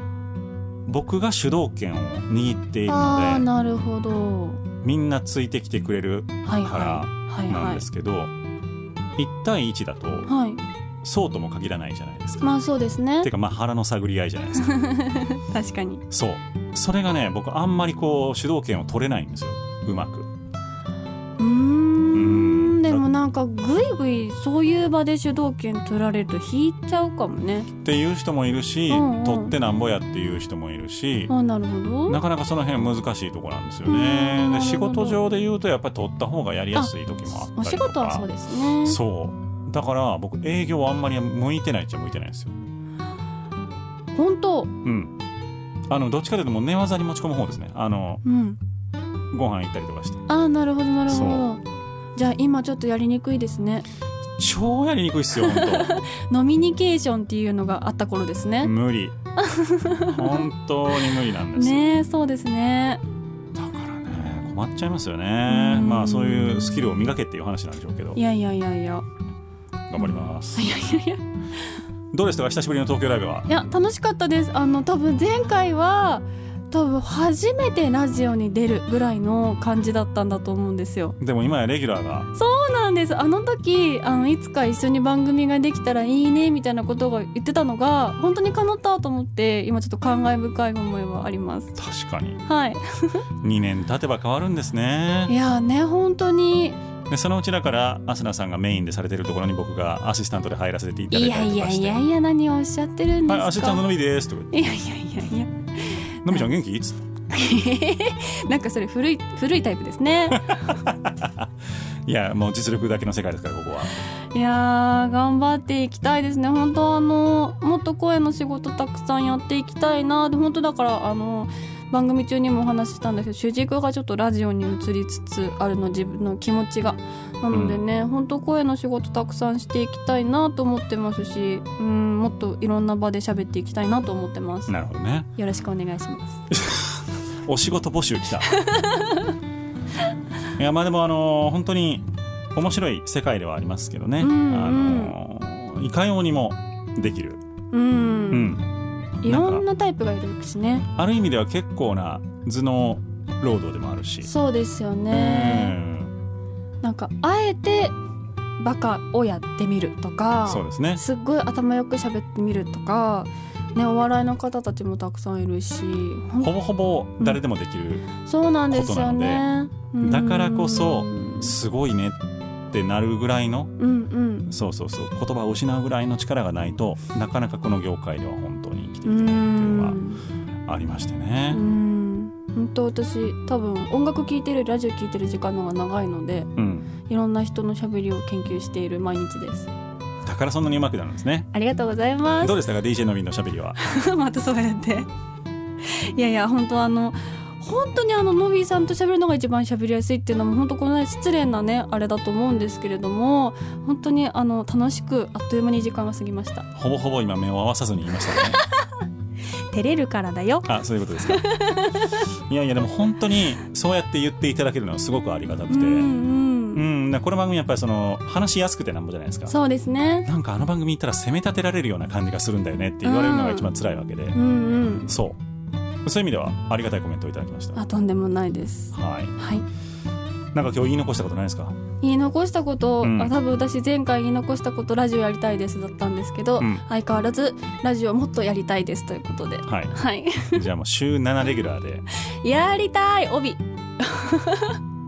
Speaker 1: 僕が主導権を握っているので
Speaker 2: ああなるほど。
Speaker 1: みんなついてきてくれる
Speaker 2: はい
Speaker 1: から
Speaker 2: はいはいはい。
Speaker 1: なんですけど、1対1だと
Speaker 2: はい
Speaker 1: そうとも限らないじゃないですか。
Speaker 2: まあそうですね
Speaker 1: ていうかまあ腹の探り合いじゃないですか。
Speaker 2: 確かに
Speaker 1: そうそれがね僕あんまりこう主導権を取れないんですようまく。
Speaker 2: う
Speaker 1: ん
Speaker 2: かぐいぐいそういう場で主導権取られると引いちゃうかもね
Speaker 1: っていう人もいるし、
Speaker 2: うんうん
Speaker 1: 取ってなんぼやっていう人もいるし、
Speaker 2: あなるほど
Speaker 1: なかなかその辺難しいところなんですよ
Speaker 2: うん
Speaker 1: ね。で仕事上で言うとやっぱり取った方がやりやすい時もあったりとか。
Speaker 2: お仕事はそうですね
Speaker 1: そうだから僕営業はあんまり向いてないっちゃ向いてないんですよ。
Speaker 2: 本当
Speaker 1: うん。あのどっちかというともう寝技に持ち込む方ですね。あの
Speaker 2: うん
Speaker 1: ご飯行ったりとかして。
Speaker 2: あなるほどなるほ
Speaker 1: そ
Speaker 2: どじゃあ今ちょっとやりにくいですね
Speaker 1: 超やりにくいっすよ本
Speaker 2: ノミニケーションっていうのがあった頃です
Speaker 1: 当。
Speaker 2: ね
Speaker 1: 無理。本当に無理なんです。
Speaker 2: ねえそうですね
Speaker 1: だからね困っちゃいますよね。
Speaker 2: うん
Speaker 1: まあそういうスキルを磨けっていう話なんでしょうけど
Speaker 2: いやいやいやいや
Speaker 1: 頑張ります。
Speaker 2: いやいやいや
Speaker 1: どうでしたか？久しぶりの東京ライブは。
Speaker 2: いや楽しかったですあの多分前回は多分初めてラジオに出るぐらいの感じだったんだと思うんですよ。
Speaker 1: でも今やレギュラーが
Speaker 2: そうなんです。あの時あのいつか一緒に番組ができたらいいねみたいなことが言ってたのが本当に叶ったと思って今ちょっと感慨深い思いはあります。
Speaker 1: 確かに。
Speaker 2: はい。
Speaker 1: 2年経てば変わるんです
Speaker 2: い
Speaker 1: ね。
Speaker 2: やね本当に。
Speaker 1: でそのうちだからアスナさんがメインでされてるところに僕がアシスタントで入らせていただい
Speaker 2: いやいや
Speaker 1: たりとかして。
Speaker 2: いやいや何をおっしゃってるんですか。
Speaker 1: はい、アシスタントのみですとか
Speaker 2: いやいやいやいや
Speaker 1: のみちゃん元気?」っつって
Speaker 2: なんかそれ古い古いタイプですね。
Speaker 1: いやもう実力だけの世界ですからここは。い
Speaker 2: やー頑張っていきたいですね。本当あのもっと声の仕事たくさんやっていきたいな。で本当だからあの番組中にもお話ししたんだけど主軸がちょっとラジオに移りつつあるの自分の気持ちがなのでね、本当声の仕事たくさんしていきたいなと思ってますしうんもっといろんな場で喋っていきたいなと思ってます。
Speaker 1: なるほどね。
Speaker 2: よろしくお願いします。
Speaker 1: お仕事募集来た。いやまあでもあのー本当に面白い世界ではありますけどね、
Speaker 2: うんうん。
Speaker 1: あのーいかようにもできる、
Speaker 2: うん、
Speaker 1: うん、
Speaker 2: いろんなタイプがいるしね。
Speaker 1: ある意味では結構な頭脳労働でもあるし。
Speaker 2: そうですよ
Speaker 1: う
Speaker 2: ね、
Speaker 1: ん
Speaker 2: なんかあえてバカをやってみるとか
Speaker 1: そうですね。
Speaker 2: すっごい頭よく喋ってみるとか、ね、お笑いの方たちもたくさんいるしほ
Speaker 1: ぼほぼ誰でもできる、
Speaker 2: そうなんですよね。うん。
Speaker 1: だからこそすごいねってなるぐらいの
Speaker 2: うんうん。
Speaker 1: そうそうそう言葉を失うぐらいの力がないとなかなかこの業界では本当に生きて
Speaker 2: う
Speaker 1: いけないっていうの
Speaker 2: ん。
Speaker 1: はありまして
Speaker 2: う
Speaker 1: ね。
Speaker 2: ん本当私多分音楽聴いてるラジオ聴いてる時間の方が長いので
Speaker 1: うん、
Speaker 2: いろんな人のしゃべりを研究している毎日です
Speaker 1: だからそんなに上手くなるんですね。
Speaker 2: ありがとうございます
Speaker 1: どうでしたか？DJ のびのしゃべりは。
Speaker 2: またそうやっていやいや本当あの本当にあのノビーさんと喋るのが一番喋りやすいっていうのも本当このね失礼なねあれだと思うんですけれども本当にあの楽しくあっという間に時間が過ぎました
Speaker 1: ほぼほぼ今目を合わさずに言いましたね。
Speaker 2: 照れるからだよ
Speaker 1: あそういうことですか。いやいやでも本当にそうやって言っていただけるのはすごくありがたくて。
Speaker 2: うん
Speaker 1: う
Speaker 2: うん
Speaker 1: ん、だからこの番組やっぱりその話しやすくてなんぼじゃないですか。
Speaker 2: そうですね
Speaker 1: なんかあの番組行ったら責め立てられるような感じがするんだよねって言われるのが一番辛いわけで。
Speaker 2: うんうん
Speaker 1: そう。そういう意味ではありがたいコメントをいただきました。
Speaker 2: あとんでもないです
Speaker 1: はい。
Speaker 2: はい
Speaker 1: なんか今日言い残したことないですか？
Speaker 2: 言い残したこと、
Speaker 1: うん
Speaker 2: あ多分私前回言い残したことラジオやりたいですだったんですけど、
Speaker 1: うん
Speaker 2: 相変わらずラジオもっとやりたいですということで
Speaker 1: はい。
Speaker 2: はい
Speaker 1: じゃあもう週7レギュラーで。
Speaker 2: やりたい帯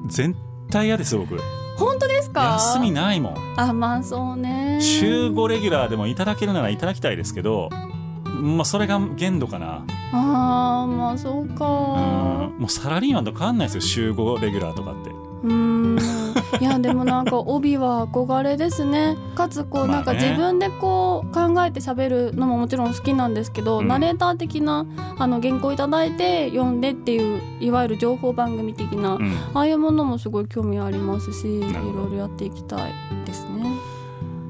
Speaker 1: 絶対嫌です僕。
Speaker 2: 本当ですか？
Speaker 1: 休みないもん。
Speaker 2: あまあそうね
Speaker 1: 週5レギュラーでもいただけるならいただきたいですけど、まあそれが限度かな。
Speaker 2: あーまあそう
Speaker 1: うん
Speaker 2: か
Speaker 1: もうサラリーマンと変わんないですよ、週5レギュラーとかって。
Speaker 2: うーん。いやでもなんか帯は憧れですね。かつこうなんか自分でこう考えて喋るのももちろん好きなんですけど、
Speaker 1: うん。
Speaker 2: ナレーター的なあの原稿いただいて読んでっていういわゆる情報番組的な、
Speaker 1: うん。
Speaker 2: ああいうものもすごい興味ありますしいろいろやっていきたいですね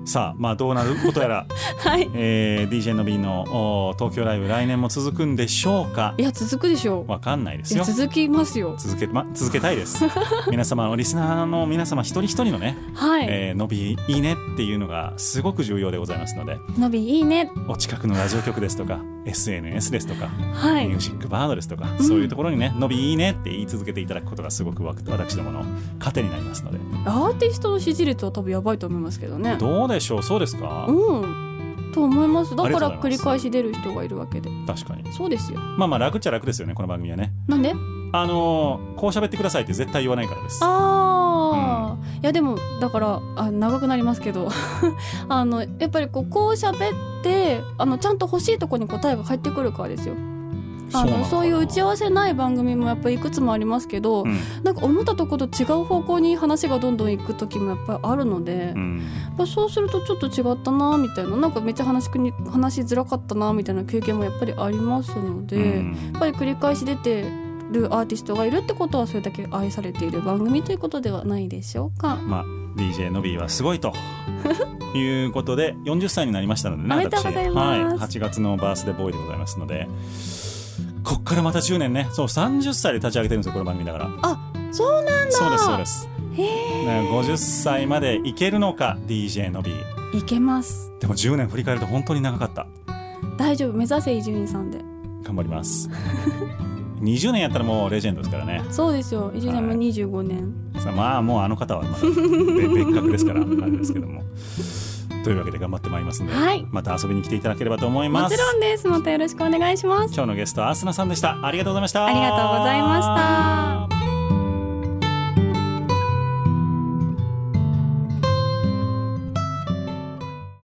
Speaker 1: さあまあどうなることやら、
Speaker 2: はい。
Speaker 1: えー、DJ の B のお東京ライブ来年も続くんでしょうか？
Speaker 2: いや続くでしょう。
Speaker 1: わかんないですよ。
Speaker 2: 続きますよ。
Speaker 1: 続け,、ま、続けたいです。皆様リスナーの皆様一人一人のね、
Speaker 2: はい、
Speaker 1: えー、のびいいねっていうのがすごく重要でございますので
Speaker 2: のびいいね。
Speaker 1: お近くのラジオ局ですとか SNS ですとか、
Speaker 2: はい。
Speaker 1: ミュージックバードですとか、
Speaker 2: うん。
Speaker 1: そういうところにねのびいいねって言い続けていただくことがすごくわ私どもの糧になりますので。
Speaker 2: アーティストの支持率は多分やばいと思いますけどね。
Speaker 1: どうでしょう？そうですか、
Speaker 2: うん。と思います。だから繰り返し出る人がいるわけで。
Speaker 1: 確かに。
Speaker 2: そうですよ。
Speaker 1: まあまあ楽っちゃ楽ですよねこの番組はね。
Speaker 2: なんで？
Speaker 1: あのーこう喋ってくださいって絶対言わないからです。
Speaker 2: ああ、いやでもだからあ長くなりますけど。あのやっぱりこうこう喋ってあのちゃんと欲しいとこに答えが返ってくるからですよ。あ
Speaker 1: な
Speaker 2: のそういう打ち合わせない番組もやっぱりいくつもありますけど、
Speaker 1: うん。
Speaker 2: なんか思ったとこと違う方向に話がどんどん行く時もやっぱりあるので、や
Speaker 1: うん。
Speaker 2: っぱそうするとちょっと違ったなみたいななんかめっちゃ話しに話しづらかったなみたいな経験もやっぱりありますので、
Speaker 1: うん。
Speaker 2: やっぱり繰り返し出てるアーティストがいるってことはそれだけ愛されている番組ということではないでしょうか。
Speaker 1: まあ DJ のびーはすごいと いうことで40歳になりましたのでね
Speaker 2: おめでとうございます。
Speaker 1: はい、8月のバースデーボーイでございますのでこっからまた10年ね。そう30歳で立ち上げてるんですよこの番組だから。
Speaker 2: あそうなんだ。
Speaker 1: そうですそうです。
Speaker 2: へえ。
Speaker 1: ね50歳までいけるのか DJ のびー。
Speaker 2: いけます。
Speaker 1: でも10年振り返ると本当に長かった。
Speaker 2: 大丈夫。目指せ伊集院さんで。
Speaker 1: 頑張ります 20年やったらもうレジェンドですからね。
Speaker 2: そうですよ。伊集院さんも
Speaker 1: はい。
Speaker 2: 25年、
Speaker 1: さあまあもうあの方はまだ別別格ですからあれですけども。というわけで頑張ってまいりますので、
Speaker 2: はい。
Speaker 1: また遊びに来ていただければと思います。
Speaker 2: もちろんです。またよろしくお願いします。
Speaker 1: 今日のゲストはアスナさんでした。ありがとうございました。
Speaker 2: ありがとうございました